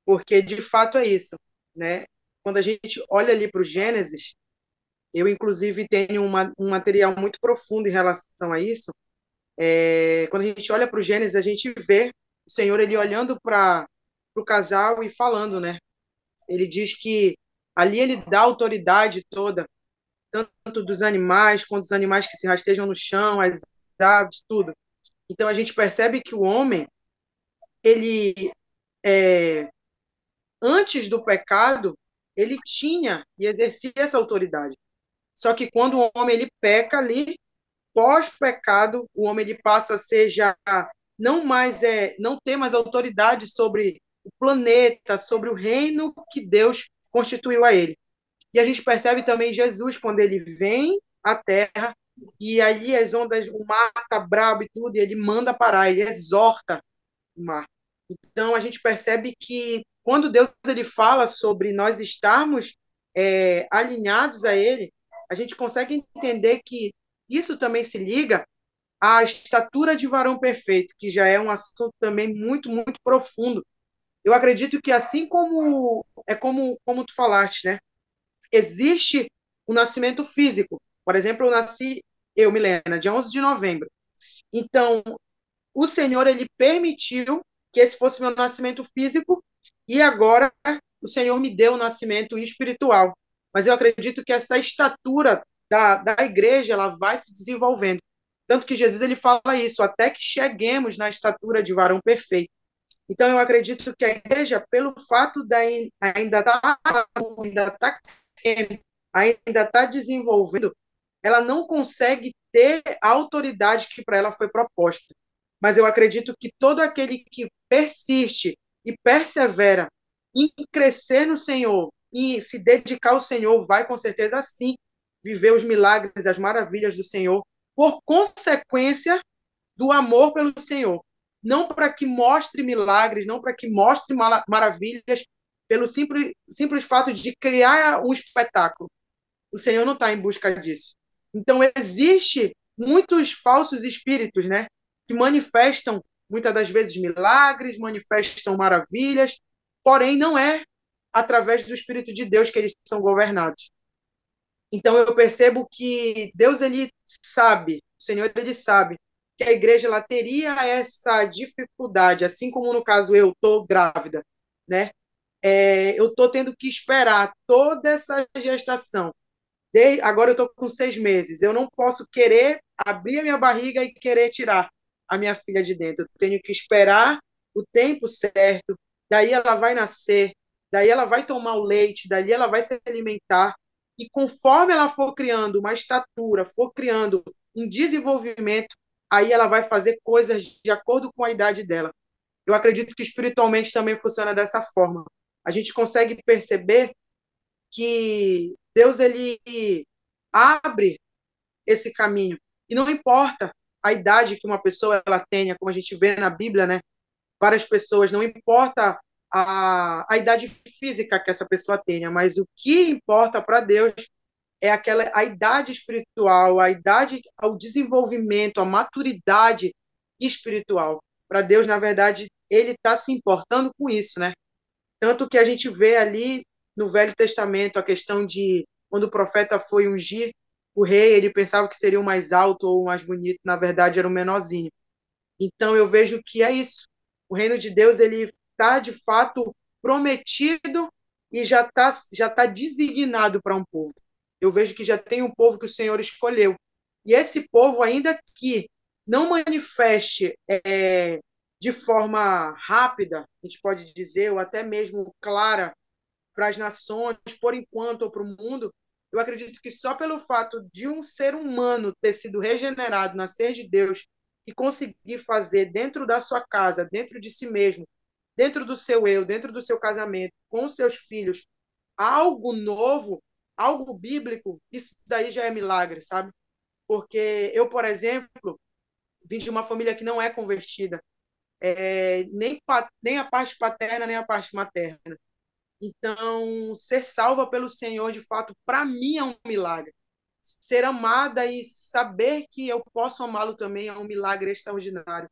porque de fato é isso, né? Quando a gente olha ali para o Gênesis, eu inclusive tenho uma, um material muito profundo em relação a isso. É, quando a gente olha para o Gênesis, a gente vê o Senhor ele olhando para o casal e falando, né? Ele diz que ali ele dá autoridade toda, tanto dos animais quanto dos animais que se rastejam no chão, as aves, tudo. Então a gente percebe que o homem ele é, antes do pecado ele tinha e exercia essa autoridade. Só que quando o homem ele peca ali, pós-pecado, o homem ele passa a ser já não mais é não ter mais autoridade sobre o planeta, sobre o reino que Deus constituiu a ele. E a gente percebe também Jesus quando ele vem à Terra e ali as ondas, o mar está brabo e tudo, e ele manda parar, ele exorta o mar. Então a gente percebe que quando Deus ele fala sobre nós estarmos é, alinhados a Ele, a gente consegue entender que isso também se liga à estatura de varão perfeito, que já é um assunto também muito muito profundo. Eu acredito que assim como é como como tu falaste, né? Existe o nascimento físico. Por exemplo, eu nasci eu, Milena, dia 11 de novembro. Então, o Senhor ele permitiu que esse fosse meu nascimento físico e agora o Senhor me deu o nascimento espiritual. Mas eu acredito que essa estatura da, da igreja ela vai se desenvolvendo. Tanto que Jesus ele fala isso, até que cheguemos na estatura de varão perfeito. Então eu acredito que a igreja, pelo fato da ainda tá, ainda tá ainda está desenvolvendo, ela não consegue ter a autoridade que para ela foi proposta mas eu acredito que todo aquele que persiste e persevera em crescer no Senhor e se dedicar ao Senhor vai com certeza sim viver os milagres, as maravilhas do Senhor por consequência do amor pelo Senhor, não para que mostre milagres, não para que mostre maravilhas, pelo simples, simples fato de criar um espetáculo. O Senhor não está em busca disso. Então existe muitos falsos espíritos, né, que manifestam muitas das vezes milagres, manifestam maravilhas, porém não é através do Espírito de Deus que eles são governados. Então eu percebo que Deus ele sabe, o Senhor ele sabe que a igreja ela teria essa dificuldade, assim como no caso eu estou grávida, né? É, eu estou tendo que esperar toda essa gestação. De, agora eu estou com seis meses. Eu não posso querer abrir a minha barriga e querer tirar a minha filha de dentro. Eu tenho que esperar o tempo certo. Daí ela vai nascer. Daí ela vai tomar o leite. Daí ela vai se alimentar. E conforme ela for criando uma estatura, for criando um desenvolvimento, aí ela vai fazer coisas de acordo com a idade dela. Eu acredito que espiritualmente também funciona dessa forma. A gente consegue perceber que Deus ele abre esse caminho e não importa a idade que uma pessoa ela tenha, como a gente vê na Bíblia, né? Várias pessoas, não importa a, a idade física que essa pessoa tenha, mas o que importa para Deus é aquela a idade espiritual, a idade ao desenvolvimento, a maturidade espiritual. Para Deus, na verdade, ele está se importando com isso, né? Tanto que a gente vê ali no Velho Testamento a questão de quando o profeta foi ungir o rei, ele pensava que seria o mais alto ou o mais bonito, na verdade era o menorzinho. Então eu vejo que é isso. O reino de Deus ele está de fato prometido e já está já tá designado para um povo. Eu vejo que já tem um povo que o Senhor escolheu. E esse povo, ainda que não manifeste é, de forma rápida, a gente pode dizer, ou até mesmo clara para as nações, por enquanto, ou para o mundo, eu acredito que só pelo fato de um ser humano ter sido regenerado, nascer de Deus, e conseguir fazer dentro da sua casa, dentro de si mesmo, dentro do seu eu, dentro do seu casamento, com seus filhos, algo novo, algo bíblico, isso daí já é milagre, sabe? Porque eu, por exemplo, vim de uma família que não é convertida, é, nem, nem a parte paterna, nem a parte materna. Então, ser salva pelo Senhor, de fato, para mim é um milagre. Ser amada e saber que eu posso amá-lo também é um milagre extraordinário.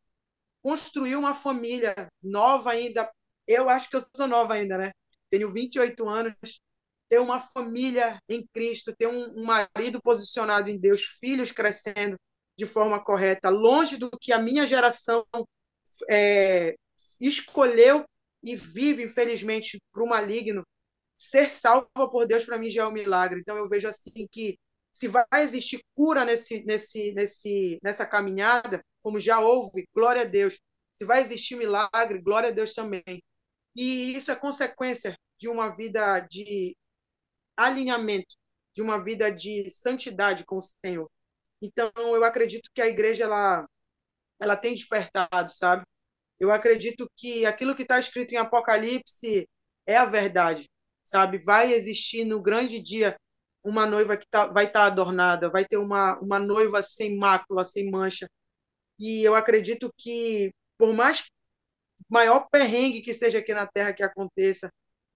Construir uma família nova ainda, eu acho que eu sou nova ainda, né? Tenho 28 anos, ter uma família em Cristo, ter um, marido posicionado em Deus, filhos crescendo de forma correta, longe do que a minha geração é, escolheu e vive, infelizmente, para o maligno, ser salva por Deus para mim já é um milagre. Então eu vejo assim que se vai existir cura nesse, nesse, nesse, nessa caminhada, como já houve, glória a Deus. Se vai existir milagre, glória a Deus também. E isso é consequência de uma vida de alinhamento, de uma vida de santidade com o Senhor. Então, eu acredito que a igreja ela, ela tem despertado, sabe? Eu acredito que aquilo que está escrito em Apocalipse é a verdade, sabe? Vai existir no grande dia uma noiva que tá, vai estar tá adornada, vai ter uma, uma noiva sem mácula, sem mancha. E eu acredito que, por mais maior perrengue que seja aqui na Terra que aconteça,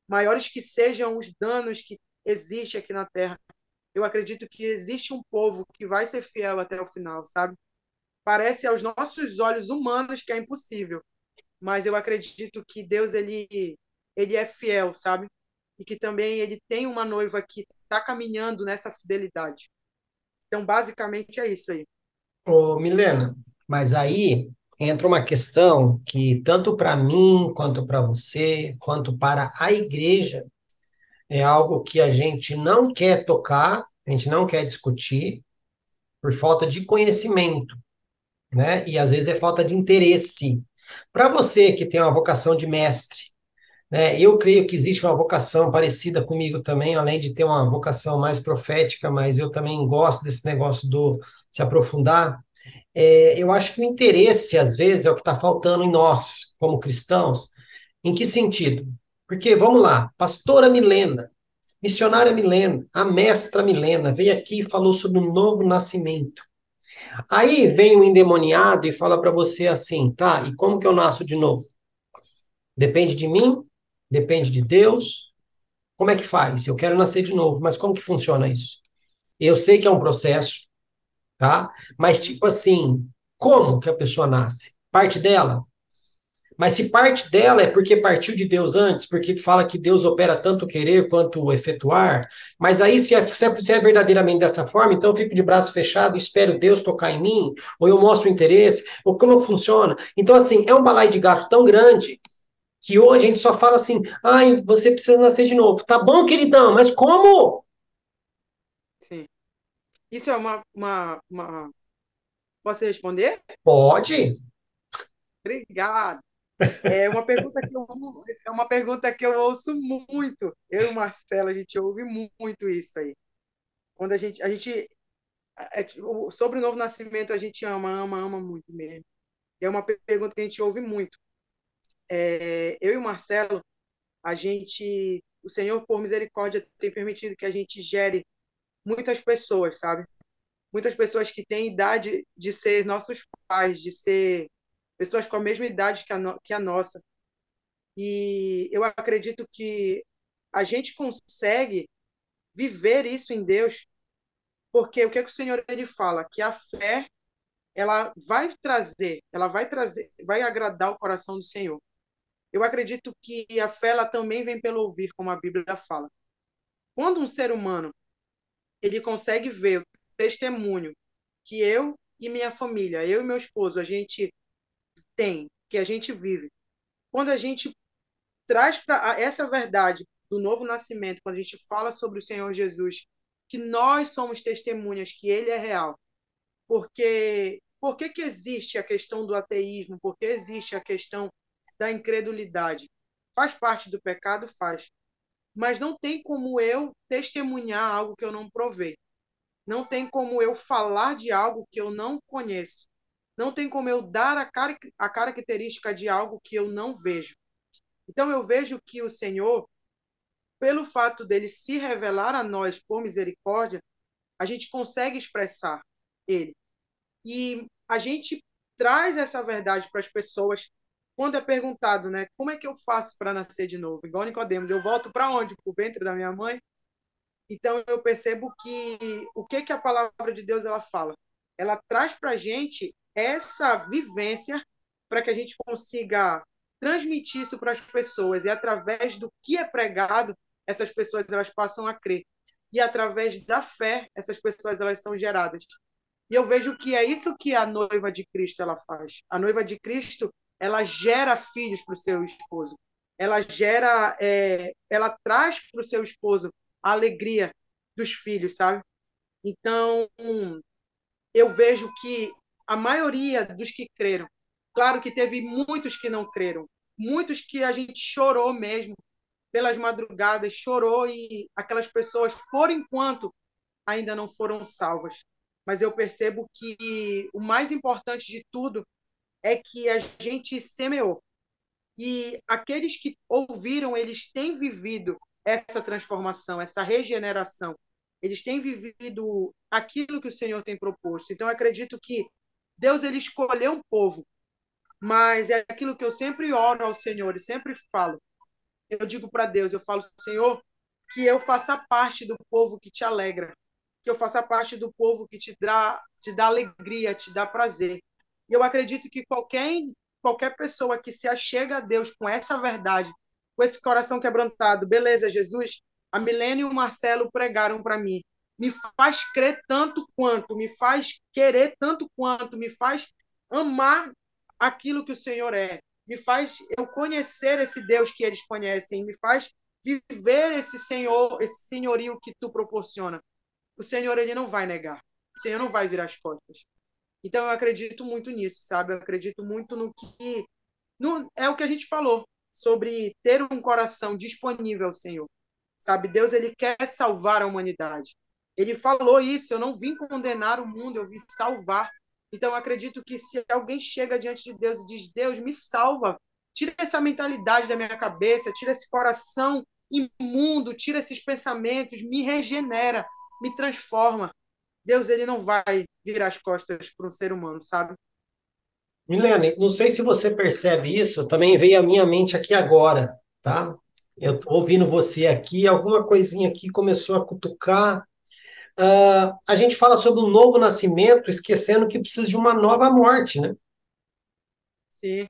maiores que sejam os danos que existe aqui na Terra. Eu acredito que existe um povo que vai ser fiel até o final, sabe? Parece aos nossos olhos humanos que é impossível, mas eu acredito que Deus ele ele é fiel, sabe? E que também ele tem uma noiva que está caminhando nessa fidelidade. Então, basicamente é isso aí. Ô, Milena, mas aí entra uma questão que tanto para mim, quanto para você, quanto para a igreja, é algo que a gente não quer tocar, a gente não quer discutir, por falta de conhecimento, né? E às vezes é falta de interesse. Para você que tem uma vocação de mestre, né? Eu creio que existe uma vocação parecida comigo também, além de ter uma vocação mais profética, mas eu também gosto desse negócio do se aprofundar. É, eu acho que o interesse, às vezes, é o que está faltando em nós, como cristãos. Em que sentido? Porque, vamos lá, pastora Milena, missionária Milena, a mestra Milena, veio aqui e falou sobre um novo nascimento. Aí vem o endemoniado e fala para você assim, tá, e como que eu nasço de novo? Depende de mim? Depende de Deus? Como é que faz? Eu quero nascer de novo, mas como que funciona isso? Eu sei que é um processo, tá? Mas tipo assim, como que a pessoa nasce? Parte dela? Mas se parte dela é porque partiu de Deus antes, porque fala que Deus opera tanto o querer quanto o efetuar, mas aí se é, se é, é verdadeiramente dessa forma, então eu fico de braço fechado espero Deus tocar em mim, ou eu mostro interesse, ou como funciona. Então, assim, é um balai de gato tão grande que hoje a gente só fala assim, ai, você precisa nascer de novo. Tá bom, queridão, mas como? Sim. Isso é uma, uma, uma... Posso responder? Pode. Obrigado. É uma pergunta que eu é uma pergunta que eu ouço muito. Eu e o Marcelo, a gente ouve muito isso aí. Quando a gente a gente é, tipo, sobre o novo nascimento, a gente ama, ama, ama muito mesmo. É uma pergunta que a gente ouve muito. É, eu e o Marcelo, a gente, o Senhor por misericórdia tem permitido que a gente gere muitas pessoas, sabe? Muitas pessoas que têm idade de ser nossos pais, de ser pessoas com a mesma idade que a, no, que a nossa. E eu acredito que a gente consegue viver isso em Deus, porque o que, é que o Senhor ele fala? Que a fé ela vai trazer, ela vai trazer, vai agradar o coração do Senhor. Eu acredito que a fé ela também vem pelo ouvir, como a Bíblia fala. Quando um ser humano ele consegue ver o testemunho que eu e minha família, eu e meu esposo, a gente tem, que a gente vive. Quando a gente traz para essa verdade do novo nascimento, quando a gente fala sobre o Senhor Jesus, que nós somos testemunhas que ele é real. Porque por que, que existe a questão do ateísmo? Por que existe a questão da incredulidade? Faz parte do pecado? Faz. Mas não tem como eu testemunhar algo que eu não provei. Não tem como eu falar de algo que eu não conheço. Não tem como eu dar a, car a característica de algo que eu não vejo. Então eu vejo que o Senhor, pelo fato dele se revelar a nós por misericórdia, a gente consegue expressar ele. E a gente traz essa verdade para as pessoas quando é perguntado, né, como é que eu faço para nascer de novo? Igual Nicodemos, eu volto para onde? Para o ventre da minha mãe? Então eu percebo que o que que a palavra de Deus ela fala? Ela traz para a gente essa vivência para que a gente consiga transmitir isso para as pessoas. E através do que é pregado essas pessoas elas passam a crer. E através da fé essas pessoas elas são geradas. E eu vejo que é isso que a noiva de Cristo ela faz. A noiva de Cristo ela gera filhos para o seu esposo. Ela gera é, ela traz para o seu esposo a alegria dos filhos sabe? Então eu vejo que a maioria dos que creram. Claro que teve muitos que não creram, muitos que a gente chorou mesmo pelas madrugadas, chorou e aquelas pessoas, por enquanto, ainda não foram salvas. Mas eu percebo que o mais importante de tudo é que a gente semeou. E aqueles que ouviram, eles têm vivido essa transformação, essa regeneração. Eles têm vivido aquilo que o Senhor tem proposto. Então, acredito que Deus ele escolheu um povo, mas é aquilo que eu sempre oro ao Senhor e sempre falo. Eu digo para Deus, eu falo, Senhor, que eu faça parte do povo que te alegra, que eu faça parte do povo que te dá, te dá alegria, te dá prazer. E eu acredito que qualquer qualquer pessoa que se achega a Deus com essa verdade, com esse coração quebrantado, beleza, Jesus, a Milene e o Marcelo pregaram para mim me faz crer tanto quanto, me faz querer tanto quanto, me faz amar aquilo que o Senhor é, me faz eu conhecer esse Deus que eles conhecem, me faz viver esse Senhor, esse senhorio que tu proporciona. O Senhor ele não vai negar, o Senhor não vai virar as costas. Então eu acredito muito nisso, sabe? Eu acredito muito no que no, é o que a gente falou sobre ter um coração disponível ao Senhor. Sabe, Deus ele quer salvar a humanidade. Ele falou isso, eu não vim condenar o mundo, eu vim salvar. Então, eu acredito que se alguém chega diante de Deus e diz: Deus, me salva, tira essa mentalidade da minha cabeça, tira esse coração imundo, tira esses pensamentos, me regenera, me transforma. Deus, ele não vai virar as costas para um ser humano, sabe? Milene, não sei se você percebe isso, também veio à minha mente aqui agora, tá? Eu tô ouvindo você aqui, alguma coisinha aqui começou a cutucar uh, a gente fala sobre um novo nascimento, esquecendo que precisa de uma nova morte, né? Sim.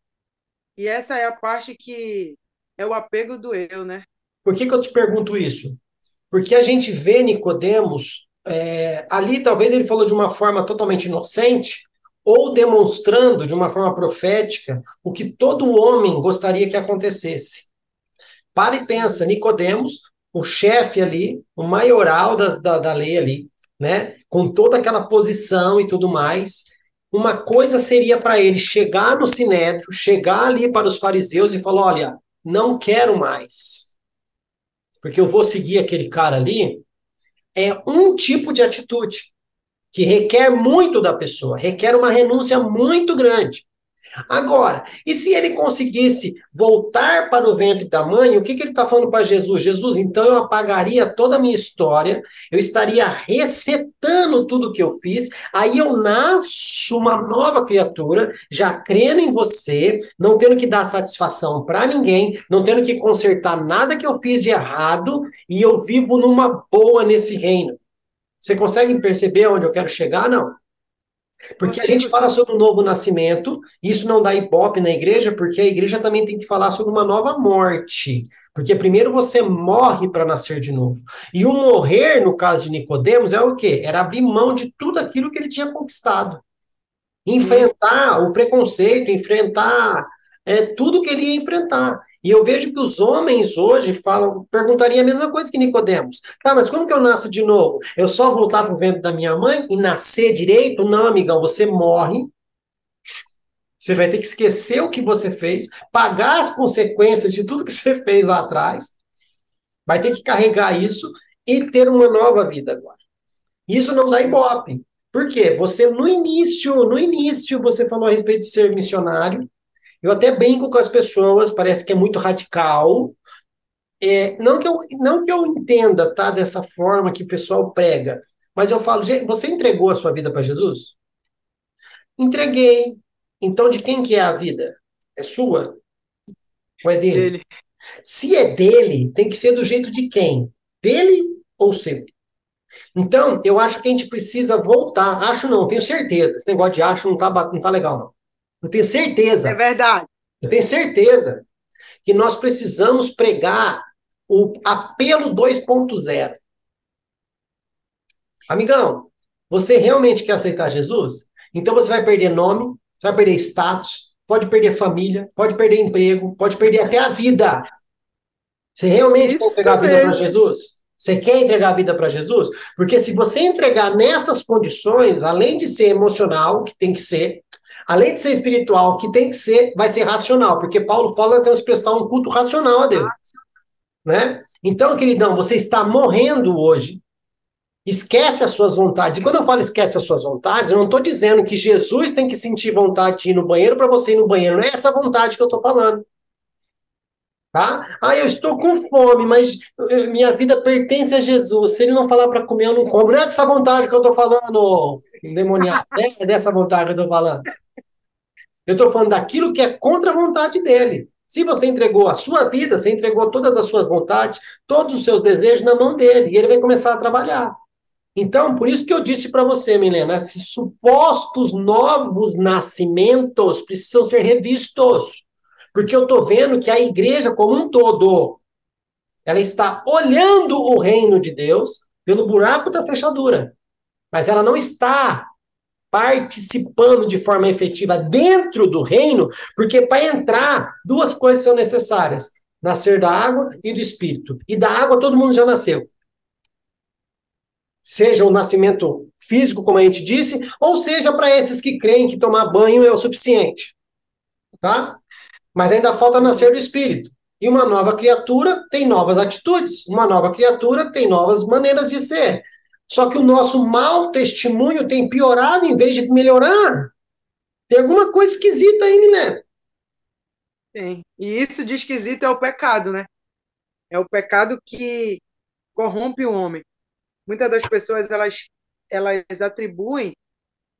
E essa é a parte que é o apego do eu, né? Por que, que eu te pergunto isso? Porque a gente vê Nicodemos é, ali, talvez ele falou de uma forma totalmente inocente, ou demonstrando de uma forma profética o que todo homem gostaria que acontecesse. Para e pensa, Nicodemos, o chefe ali, o maioral da, da, da lei ali, né, com toda aquela posição e tudo mais, uma coisa seria para ele chegar no sinédrio, chegar ali para os fariseus e falar: olha, não quero mais, porque eu vou seguir aquele cara ali. É um tipo de atitude que requer muito da pessoa, requer uma renúncia muito grande. Agora, e se ele conseguisse voltar para o ventre da mãe, o que, que ele está falando para Jesus? Jesus, então eu apagaria toda a minha história, eu estaria resetando tudo que eu fiz, aí eu nasço uma nova criatura, já crendo em você, não tendo que dar satisfação para ninguém, não tendo que consertar nada que eu fiz de errado, e eu vivo numa boa nesse reino. Você consegue perceber onde eu quero chegar? Não. Porque a gente fala sobre um novo nascimento, isso não dá ibope na igreja, porque a igreja também tem que falar sobre uma nova morte. Porque primeiro você morre para nascer de novo. E o morrer, no caso de Nicodemos, é o quê? Era abrir mão de tudo aquilo que ele tinha conquistado. Enfrentar o preconceito, enfrentar é, tudo que ele ia enfrentar. E eu vejo que os homens hoje falam, perguntariam a mesma coisa que Nicodemos. Tá, mas como que eu nasço de novo? Eu só voltar para o ventre da minha mãe e nascer direito? Não, amigão, você morre. Você vai ter que esquecer o que você fez, pagar as consequências de tudo que você fez lá atrás. Vai ter que carregar isso e ter uma nova vida agora. Isso não dá ibope. Por quê? Você, no início, no início, você falou a respeito de ser missionário, eu até brinco com as pessoas, parece que é muito radical. É, não, que eu, não que eu entenda, tá, dessa forma que o pessoal prega, mas eu falo, você entregou a sua vida para Jesus? Entreguei. Então, de quem que é a vida? É sua? Ou é dele? dele? Se é dele, tem que ser do jeito de quem? Dele ou seu? Então, eu acho que a gente precisa voltar. Acho não, tenho certeza. Esse negócio de acho não tá, não tá legal, não. Eu tenho certeza. É verdade. Eu tenho certeza que nós precisamos pregar o apelo 2.0. Amigão, você realmente quer aceitar Jesus? Então você vai perder nome, você vai perder status, pode perder família, pode perder emprego, pode perder até a vida. Você realmente Isso quer entregar a vida para Jesus? Você quer entregar a vida para Jesus? Porque se você entregar nessas condições, além de ser emocional, que tem que ser, além de ser espiritual, que tem que ser, vai ser racional, porque Paulo fala que temos que prestar um culto racional a Deus. Né? Então, queridão, você está morrendo hoje. Esquece as suas vontades. E quando eu falo esquece as suas vontades, eu não estou dizendo que Jesus tem que sentir vontade de ir no banheiro para você ir no banheiro. Não é essa vontade que eu estou falando. Tá? Ah, eu estou com fome, mas eh, minha vida pertence a Jesus. Se ele não falar para comer, eu não como. Não é dessa vontade que eu estou falando, demoniado. É dessa vontade que eu estou falando. Eu estou falando daquilo que é contra a vontade dele. Se você entregou a sua vida, você entregou todas as suas vontades, todos os seus desejos na mão dele, e ele vai começar a trabalhar. Então, por isso que eu disse para você, Milena, esses supostos novos nascimentos precisam ser revistos. Porque eu estou vendo que a igreja como um todo, ela está olhando o reino de Deus pelo buraco da fechadura. Mas ela não está participando de forma efetiva dentro do reino, porque para entrar, duas coisas são necessárias: nascer da água e do espírito. E da água todo mundo já nasceu. Seja o nascimento físico, como a gente disse, ou seja para esses que creem que tomar banho é o suficiente. Tá? Mas ainda falta nascer do espírito. E uma nova criatura tem novas atitudes, uma nova criatura tem novas maneiras de ser. Só que o nosso mau testemunho tem piorado em vez de melhorar. Tem alguma coisa esquisita aí, né? Tem. E isso de esquisito é o pecado, né? É o pecado que corrompe o homem. Muitas das pessoas elas elas atribuem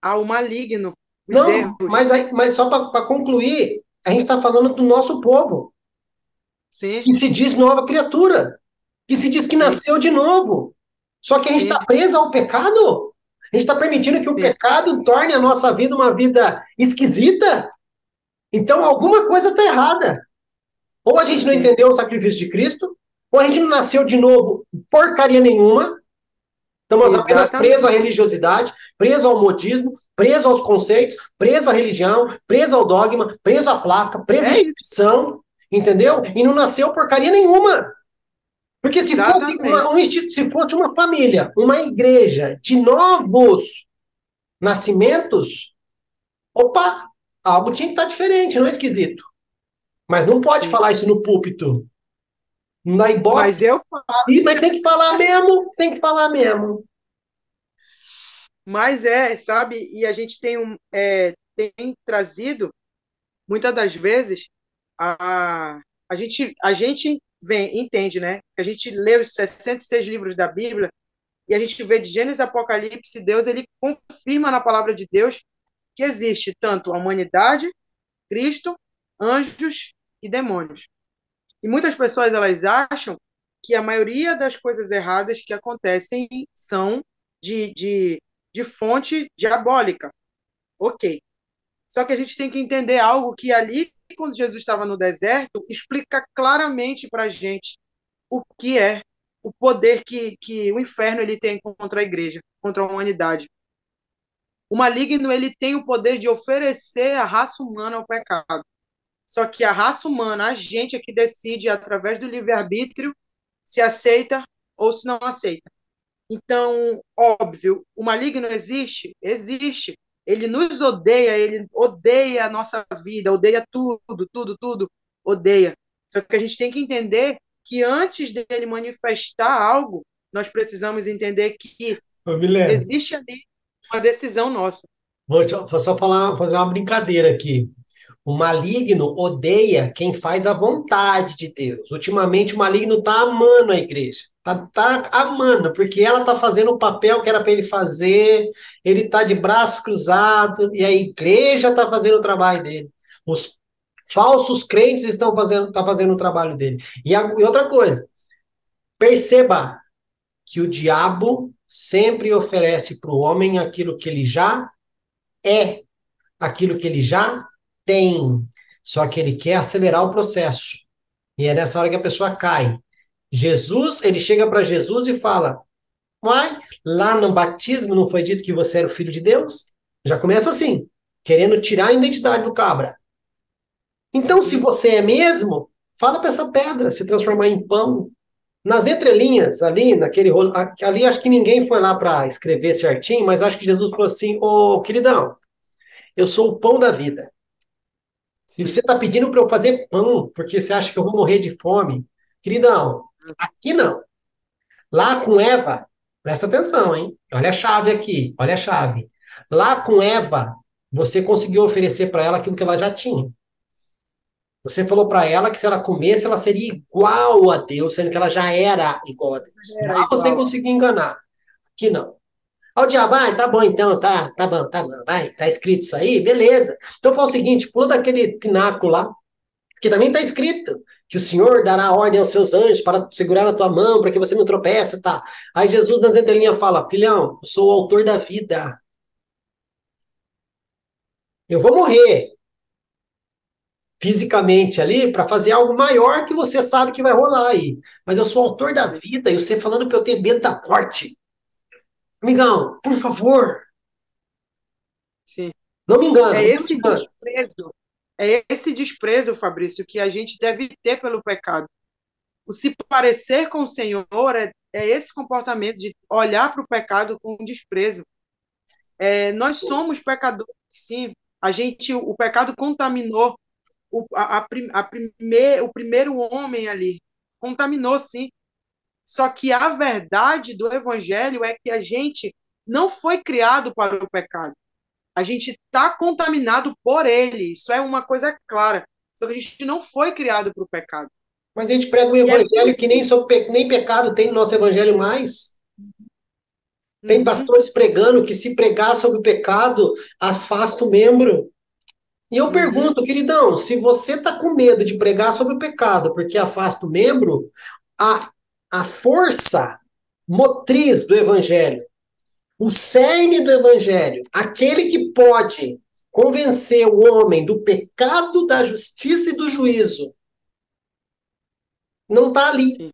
ao maligno. Não, erros. mas, mas só para concluir, a gente está falando do nosso povo. Sim. Que se diz nova criatura. Que se diz que Sim. nasceu de novo. Só que a gente está preso ao pecado? A gente está permitindo que o pecado torne a nossa vida uma vida esquisita? Então, alguma coisa está errada. Ou a gente não entendeu o sacrifício de Cristo, ou a gente não nasceu de novo porcaria nenhuma. Estamos Exatamente. apenas presos à religiosidade, presos ao modismo, presos aos conceitos, presos à religião, presos ao dogma, presos à placa, presos à é instituição, entendeu? E não nasceu porcaria nenhuma. Porque se fosse, uma, um, se fosse uma família, uma igreja de novos nascimentos, opa, algo tinha que estar diferente, não é esquisito. Mas não pode Sim. falar isso no púlpito. Na ibope. Mas eu falo. Mas tem que falar mesmo, tem que falar mesmo. Mas é, sabe, e a gente tem, um, é, tem trazido, muitas das vezes, a, a, gente, a gente vem, entende, né? A gente lê os 66 livros da Bíblia e a gente vê de Gênesis Apocalipse, Deus ele confirma na palavra de Deus que existe tanto a humanidade, Cristo, anjos e demônios. E muitas pessoas elas acham que a maioria das coisas erradas que acontecem são de, de, de fonte diabólica. Ok. Só que a gente tem que entender algo que ali, quando Jesus estava no deserto, explica claramente para a gente o que é o poder que, que o inferno ele tem contra a igreja, contra a humanidade. O maligno ele tem o poder de oferecer a raça humana ao pecado. Só que a raça humana, a gente é que decide, através do livre-arbítrio, se aceita ou se não aceita. Então, óbvio, o maligno existe? Existe. Ele nos odeia, ele odeia a nossa vida, odeia tudo, tudo, tudo, odeia. Só que a gente tem que entender que antes dele manifestar algo, nós precisamos entender que existe ali uma decisão nossa. Vou só falar, fazer uma brincadeira aqui. O maligno odeia quem faz a vontade de Deus. Ultimamente, o maligno está amando a igreja. Tá, tá amando, porque ela tá fazendo o papel que era para ele fazer, ele tá de braço cruzado, e a igreja tá fazendo o trabalho dele. Os falsos crentes estão fazendo, tá fazendo o trabalho dele. E, a, e outra coisa, perceba que o diabo sempre oferece para o homem aquilo que ele já é, aquilo que ele já tem, só que ele quer acelerar o processo. E é nessa hora que a pessoa cai. Jesus, ele chega para Jesus e fala: Vai, lá no batismo não foi dito que você era o filho de Deus? Já começa assim, querendo tirar a identidade do cabra. Então, se você é mesmo, fala para essa pedra se transformar em pão. Nas entrelinhas, ali, naquele rolo, ali acho que ninguém foi lá para escrever certinho, mas acho que Jesus falou assim: Ô oh, queridão, eu sou o pão da vida. E você está pedindo para eu fazer pão, porque você acha que eu vou morrer de fome. Queridão, aqui não. Lá com Eva, presta atenção, hein? Olha a chave aqui, olha a chave. Lá com Eva, você conseguiu oferecer para ela aquilo que ela já tinha. Você falou para ela que se ela comesse, ela seria igual a Deus, sendo que ela já era igual a Deus. Lá você conseguiu enganar. Aqui não. Ó, o diabo, ah, tá bom então, tá, tá bom, tá bom, vai, tá escrito isso aí, beleza. Então fala o seguinte, pula daquele pináculo lá, que também está escrito que o Senhor dará ordem aos seus anjos para segurar a tua mão, para que você não tropece, tá? Aí Jesus nas entrelinhas fala, filhão, eu sou o autor da vida. Eu vou morrer fisicamente ali para fazer algo maior que você sabe que vai rolar aí. Mas eu sou o autor da vida e você falando que eu tenho medo da morte. Amigão, por favor. Sim. Não me engane. É esse desprezo, é esse desprezo, Fabrício, que a gente deve ter pelo pecado. O se parecer com o Senhor é, é esse comportamento de olhar para o pecado com desprezo. É, nós somos pecadores, sim. A gente, o pecado contaminou o, a, a, a primeir, o primeiro homem ali. Contaminou, sim. Só que a verdade do evangelho é que a gente não foi criado para o pecado. A gente está contaminado por ele. Isso é uma coisa clara. Só que a gente não foi criado para o pecado. Mas a gente prega um evangelho que nem, pe... nem pecado tem no nosso evangelho mais. Tem uhum. pastores pregando que se pregar sobre o pecado, afasta o membro. E eu uhum. pergunto, queridão, se você está com medo de pregar sobre o pecado porque afasta o membro, a a força motriz do evangelho, o cerne do evangelho, aquele que pode convencer o homem do pecado, da justiça e do juízo, não está ali. Sim.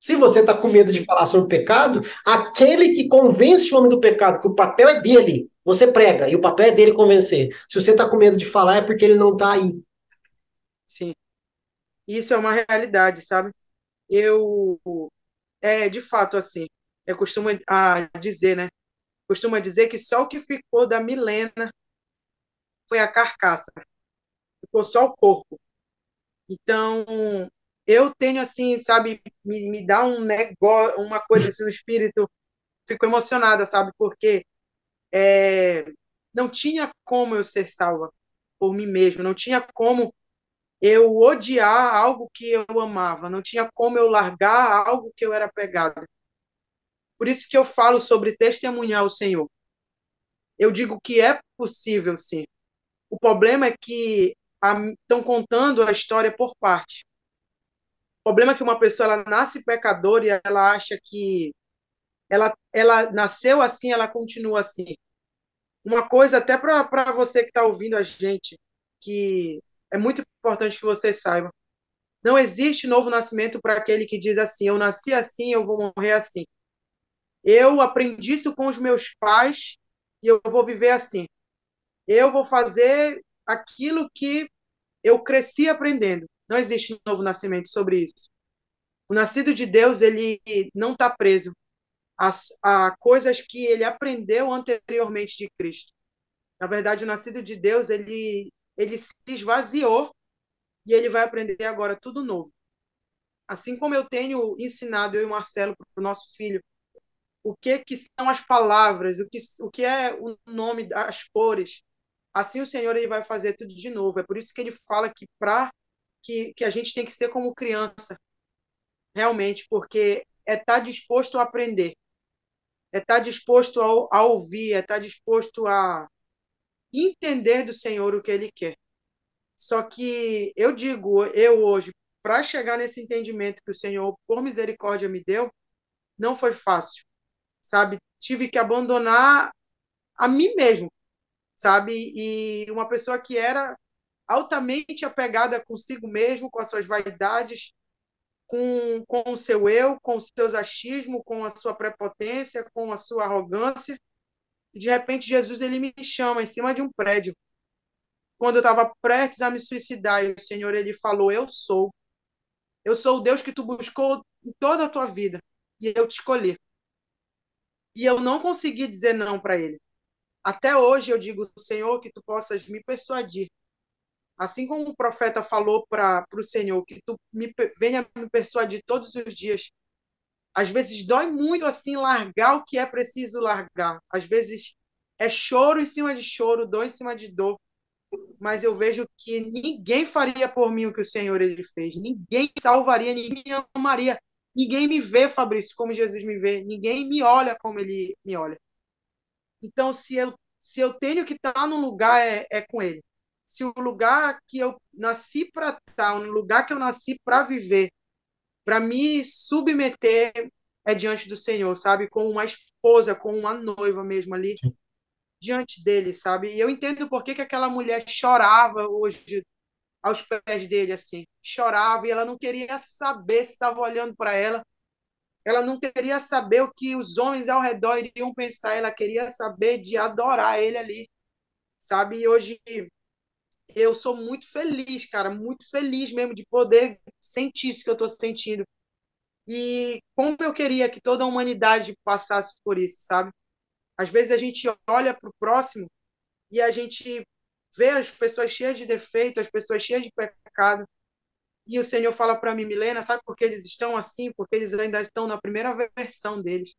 Se você está com medo de falar sobre o pecado, aquele que convence o homem do pecado, que o papel é dele, você prega, e o papel é dele convencer. Se você está com medo de falar, é porque ele não está aí. Sim. Isso é uma realidade, sabe? Eu, é de fato assim, eu costumo a dizer, né? Costuma dizer que só o que ficou da Milena foi a carcaça, ficou só o corpo. Então, eu tenho assim, sabe, me, me dá um negócio, uma coisa assim no espírito, fico emocionada, sabe, porque é, não tinha como eu ser salva por mim mesmo, não tinha como eu odiar algo que eu amava, não tinha como eu largar algo que eu era pegado. Por isso que eu falo sobre testemunhar o Senhor. Eu digo que é possível, sim. O problema é que estão contando a história por parte. O problema é que uma pessoa ela nasce pecadora e ela acha que ela, ela nasceu assim, ela continua assim. Uma coisa, até para você que está ouvindo a gente, que é muito importante que você saiba. Não existe novo nascimento para aquele que diz assim: eu nasci assim, eu vou morrer assim. Eu aprendi isso com os meus pais e eu vou viver assim. Eu vou fazer aquilo que eu cresci aprendendo. Não existe novo nascimento sobre isso. O nascido de Deus, ele não está preso a, a coisas que ele aprendeu anteriormente de Cristo. Na verdade, o nascido de Deus, ele, ele se esvaziou e ele vai aprender agora tudo novo. Assim como eu tenho ensinado, eu e Marcelo, para o nosso filho, o que, que são as palavras, o que, o que é o nome, as cores, assim o Senhor ele vai fazer tudo de novo. É por isso que ele fala que para que, que a gente tem que ser como criança, realmente, porque é estar tá disposto a aprender, é estar tá disposto a, a ouvir, é estar tá disposto a entender do Senhor o que Ele quer. Só que eu digo, eu hoje, para chegar nesse entendimento que o Senhor, por misericórdia, me deu, não foi fácil, sabe? Tive que abandonar a mim mesmo, sabe? E uma pessoa que era altamente apegada consigo mesmo, com as suas vaidades, com, com o seu eu, com os seus achismos, com a sua prepotência, com a sua arrogância. De repente Jesus ele me chama em cima de um prédio. Quando eu estava prestes a me suicidar, e o Senhor ele falou: Eu sou. Eu sou o Deus que tu buscou em toda a tua vida e eu te escolhi. E eu não consegui dizer não para ele. Até hoje eu digo, Senhor, que tu possas me persuadir. Assim como o profeta falou para o Senhor, que tu me, venha me persuadir todos os dias. Às vezes dói muito assim largar o que é preciso largar. Às vezes é choro em cima de choro, dor em cima de dor. Mas eu vejo que ninguém faria por mim o que o Senhor ele fez. Ninguém salvaria, ninguém amaria. Ninguém me vê, Fabrício, como Jesus me vê. Ninguém me olha como ele me olha. Então, se eu, se eu tenho que estar num lugar, é, é com ele. Se o lugar que eu nasci para estar, um lugar que eu nasci para viver, para me submeter, é diante do Senhor, sabe? Como uma esposa, como uma noiva mesmo ali, Sim. diante dele, sabe? E eu entendo por que, que aquela mulher chorava hoje aos pés dele, assim. Chorava e ela não queria saber se estava olhando para ela ela não queria saber o que os homens ao redor iriam pensar, ela queria saber de adorar ele ali, sabe? E hoje eu sou muito feliz, cara, muito feliz mesmo de poder sentir isso que eu estou sentindo. E como eu queria que toda a humanidade passasse por isso, sabe? Às vezes a gente olha para o próximo e a gente vê as pessoas cheias de defeito, as pessoas cheias de pecado, e o Senhor fala para mim, Milena, sabe por que eles estão assim? Porque eles ainda estão na primeira versão deles.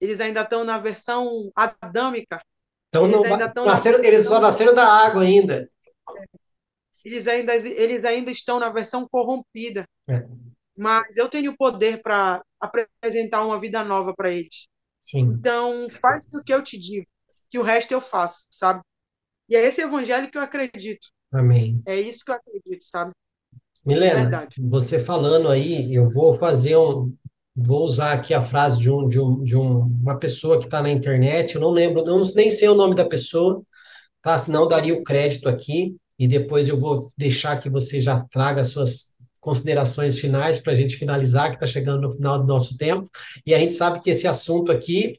Eles ainda estão na versão adâmica. Então, eles, não, ainda nasceram, versão... eles só nasceram da água ainda. Eles ainda, eles ainda estão na versão corrompida. É. Mas eu tenho poder para apresentar uma vida nova para eles. Sim. Então, faz o que eu te digo, que o resto eu faço, sabe? E é esse evangelho que eu acredito. Amém. É isso que eu acredito, sabe? Milena, Verdade. você falando aí, eu vou fazer um. Vou usar aqui a frase de, um, de, um, de um, uma pessoa que está na internet, eu não lembro, não, nem sei o nome da pessoa, tá? Senão daria o crédito aqui e depois eu vou deixar que você já traga suas considerações finais para a gente finalizar, que está chegando no final do nosso tempo. E a gente sabe que esse assunto aqui,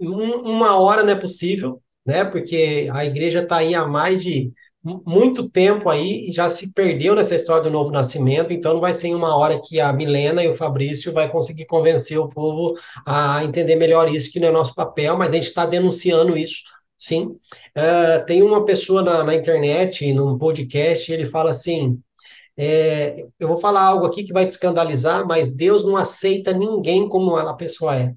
um, uma hora não é possível, né? Porque a igreja está aí há mais de muito tempo aí já se perdeu nessa história do novo nascimento, então não vai ser em uma hora que a Milena e o Fabrício vai conseguir convencer o povo a entender melhor isso, que não é nosso papel, mas a gente está denunciando isso, sim. Uh, tem uma pessoa na, na internet, num podcast, ele fala assim, é, eu vou falar algo aqui que vai te escandalizar, mas Deus não aceita ninguém como a pessoa é.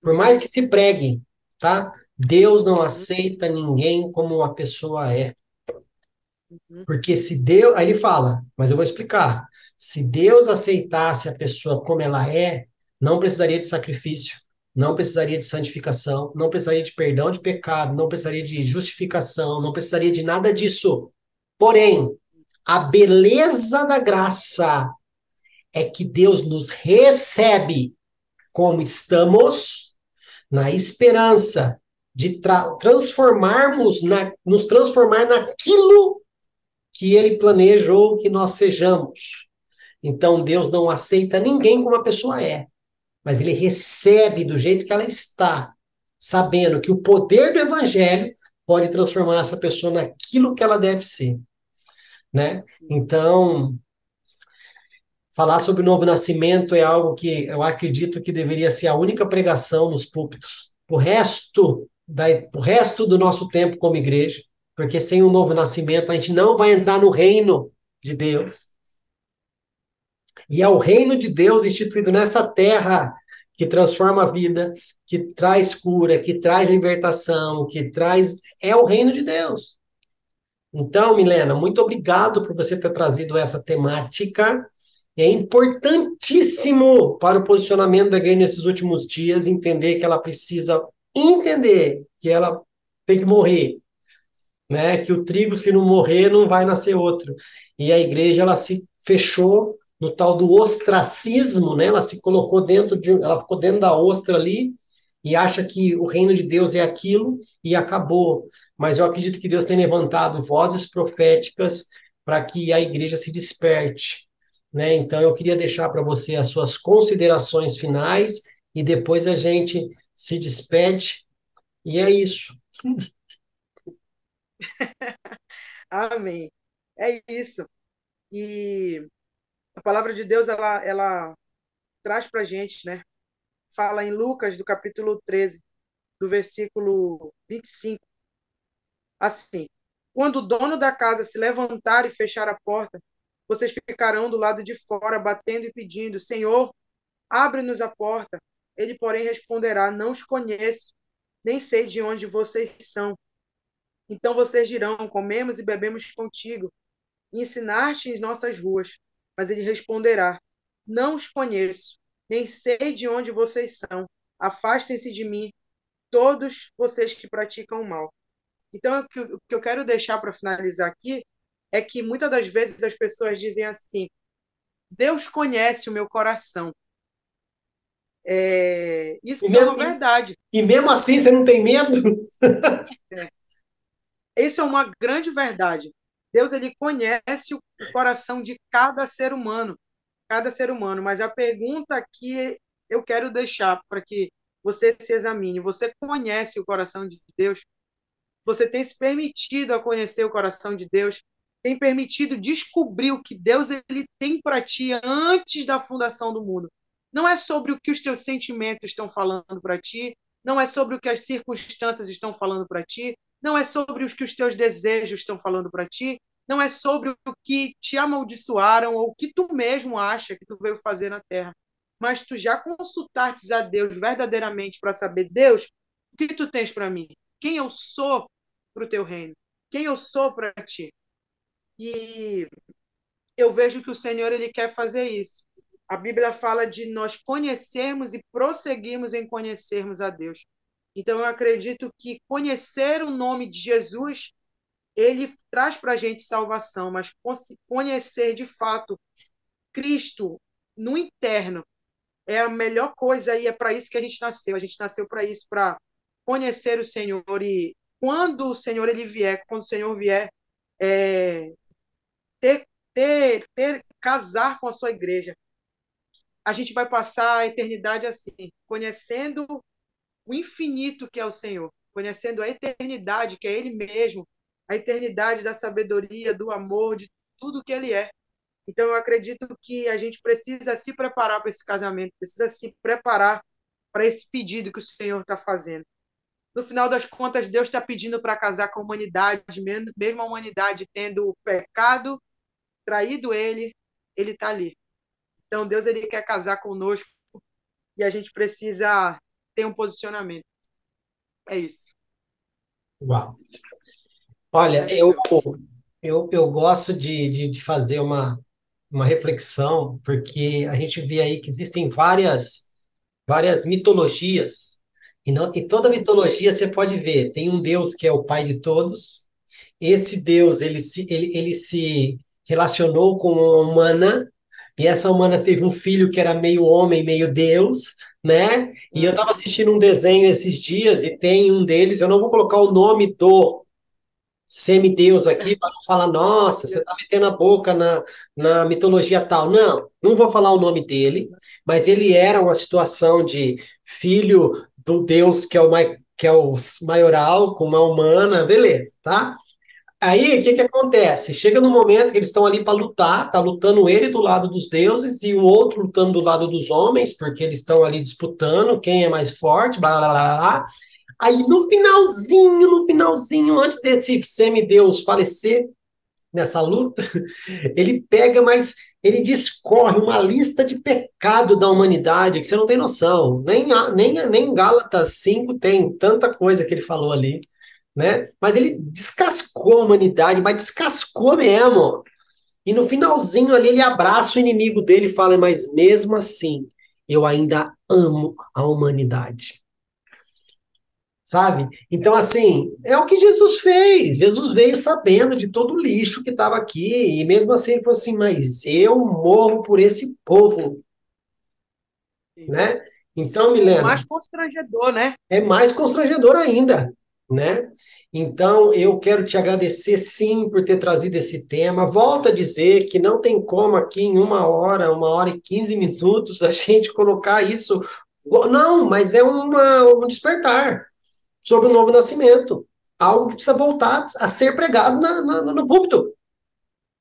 Por mais que se pregue, tá? Deus não aceita ninguém como a pessoa é. Porque se Deus. Aí ele fala, mas eu vou explicar. Se Deus aceitasse a pessoa como ela é, não precisaria de sacrifício, não precisaria de santificação, não precisaria de perdão de pecado, não precisaria de justificação, não precisaria de nada disso. Porém, a beleza da graça é que Deus nos recebe como estamos, na esperança de tra transformarmos, na, nos transformar naquilo que ele planejou que nós sejamos. Então Deus não aceita ninguém como a pessoa é, mas ele recebe do jeito que ela está, sabendo que o poder do evangelho pode transformar essa pessoa naquilo que ela deve ser, né? Então, falar sobre o novo nascimento é algo que eu acredito que deveria ser a única pregação nos púlpitos. O resto da, o resto do nosso tempo como igreja, porque sem o um novo nascimento a gente não vai entrar no reino de Deus. E é o reino de Deus instituído nessa terra que transforma a vida, que traz cura, que traz libertação, que traz. É o reino de Deus. Então, Milena, muito obrigado por você ter trazido essa temática. É importantíssimo para o posicionamento da igreja nesses últimos dias entender que ela precisa entender que ela tem que morrer, né? Que o trigo se não morrer não vai nascer outro. E a igreja ela se fechou no tal do ostracismo, né? Ela se colocou dentro de, ela ficou dentro da ostra ali e acha que o reino de Deus é aquilo e acabou. Mas eu acredito que Deus tem levantado vozes proféticas para que a igreja se desperte, né? Então eu queria deixar para você as suas considerações finais e depois a gente se despede, e é isso. Amém. É isso. E a palavra de Deus, ela, ela traz para a gente, né? Fala em Lucas, do capítulo 13, do versículo 25. Assim: Quando o dono da casa se levantar e fechar a porta, vocês ficarão do lado de fora, batendo e pedindo: Senhor, abre-nos a porta. Ele, porém, responderá: Não os conheço, nem sei de onde vocês são. Então vocês dirão: Comemos e bebemos contigo, e em nossas ruas. Mas ele responderá: Não os conheço, nem sei de onde vocês são. Afastem-se de mim, todos vocês que praticam o mal. Então, o que eu quero deixar para finalizar aqui é que muitas das vezes as pessoas dizem assim: Deus conhece o meu coração. É, isso mesmo, é uma verdade. E, e, mesmo assim você não tem medo? é. Isso é uma grande verdade. Deus ele conhece o coração de cada ser humano, cada ser humano. Mas a pergunta que eu quero deixar para que você se examine: você conhece o coração de Deus? Você tem se permitido a conhecer o coração de Deus? Tem permitido descobrir o que Deus ele tem para ti antes da fundação do mundo? Não é sobre o que os teus sentimentos estão falando para ti, não é sobre o que as circunstâncias estão falando para ti, não é sobre o que os teus desejos estão falando para ti, não é sobre o que te amaldiçoaram ou o que tu mesmo acha que tu veio fazer na terra. Mas tu já consultastes a Deus verdadeiramente para saber, Deus, o que tu tens para mim? Quem eu sou para o teu reino? Quem eu sou para ti? E eu vejo que o Senhor ele quer fazer isso. A Bíblia fala de nós conhecermos e prosseguirmos em conhecermos a Deus. Então, eu acredito que conhecer o nome de Jesus, ele traz para a gente salvação, mas conhecer de fato Cristo no interno é a melhor coisa e é para isso que a gente nasceu. A gente nasceu para isso, para conhecer o Senhor e quando o Senhor ele vier, quando o Senhor vier é, ter, ter, ter, casar com a sua igreja, a gente vai passar a eternidade assim, conhecendo o infinito que é o Senhor, conhecendo a eternidade que é Ele mesmo, a eternidade da sabedoria, do amor, de tudo que Ele é. Então, eu acredito que a gente precisa se preparar para esse casamento, precisa se preparar para esse pedido que o Senhor está fazendo. No final das contas, Deus está pedindo para casar com a humanidade, mesmo a humanidade tendo pecado, traído Ele, Ele está ali. Então, Deus ele quer casar conosco e a gente precisa ter um posicionamento. É isso. Uau. Olha, eu, eu, eu gosto de, de, de fazer uma, uma reflexão, porque a gente vê aí que existem várias, várias mitologias, e, não, e toda mitologia você pode ver, tem um Deus que é o pai de todos, esse Deus, ele se, ele, ele se relacionou com uma humana, e essa humana teve um filho que era meio homem, meio Deus, né? E eu estava assistindo um desenho esses dias, e tem um deles, eu não vou colocar o nome do semideus aqui para não falar, nossa, você está metendo a boca na, na mitologia tal. Não, não vou falar o nome dele, mas ele era uma situação de filho do deus que é o, que é o maioral com uma humana, beleza, tá? Aí, o que que acontece? Chega no momento que eles estão ali para lutar, tá lutando ele do lado dos deuses e o outro lutando do lado dos homens, porque eles estão ali disputando quem é mais forte, blá, blá, blá, blá. Aí no finalzinho, no finalzinho, antes desse semideus falecer nessa luta, ele pega, mas ele discorre uma lista de pecado da humanidade que você não tem noção. Nem, nem, nem Gálatas 5 tem tanta coisa que ele falou ali, né? Mas ele descascou a humanidade, mas descascou mesmo. E no finalzinho ali ele abraça o inimigo dele e fala: Mas mesmo assim, eu ainda amo a humanidade sabe? Então, assim, é o que Jesus fez. Jesus veio sabendo de todo o lixo que estava aqui, e mesmo assim ele falou assim: Mas eu morro por esse povo. Né? Então, Milena. É mais constrangedor, né? É mais constrangedor ainda, né? Então, eu quero te agradecer, sim, por ter trazido esse tema. Volto a dizer que não tem como aqui em uma hora, uma hora e quinze minutos, a gente colocar isso. Não, mas é uma, um despertar sobre o novo nascimento. Algo que precisa voltar a ser pregado na, na, no púlpito.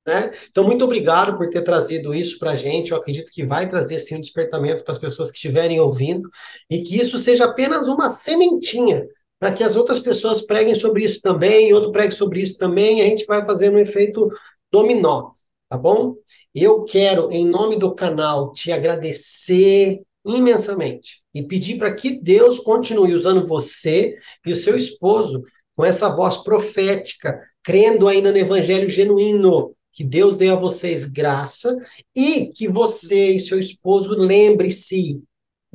Né? Então, muito obrigado por ter trazido isso para a gente. Eu acredito que vai trazer sim um despertamento para as pessoas que estiverem ouvindo e que isso seja apenas uma sementinha para que as outras pessoas preguem sobre isso também, outro pregue sobre isso também, e a gente vai fazendo um efeito dominó, tá bom? Eu quero, em nome do canal, te agradecer imensamente e pedir para que Deus continue usando você e o seu esposo com essa voz profética, crendo ainda no evangelho genuíno, que Deus dê a vocês graça e que você e seu esposo lembre-se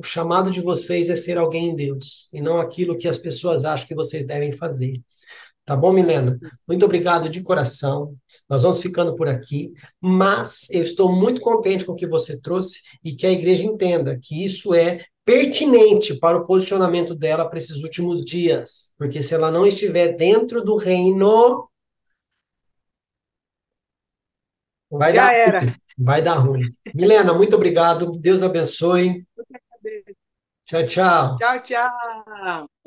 o chamado de vocês é ser alguém em Deus e não aquilo que as pessoas acham que vocês devem fazer. Tá bom, Milena? Muito obrigado de coração. Nós vamos ficando por aqui, mas eu estou muito contente com o que você trouxe e que a igreja entenda que isso é pertinente para o posicionamento dela para esses últimos dias, porque se ela não estiver dentro do reino, vai Já dar era. ruim. Vai dar ruim. Milena, muito obrigado. Deus abençoe. Tchau, tchau. Tchau, tchau.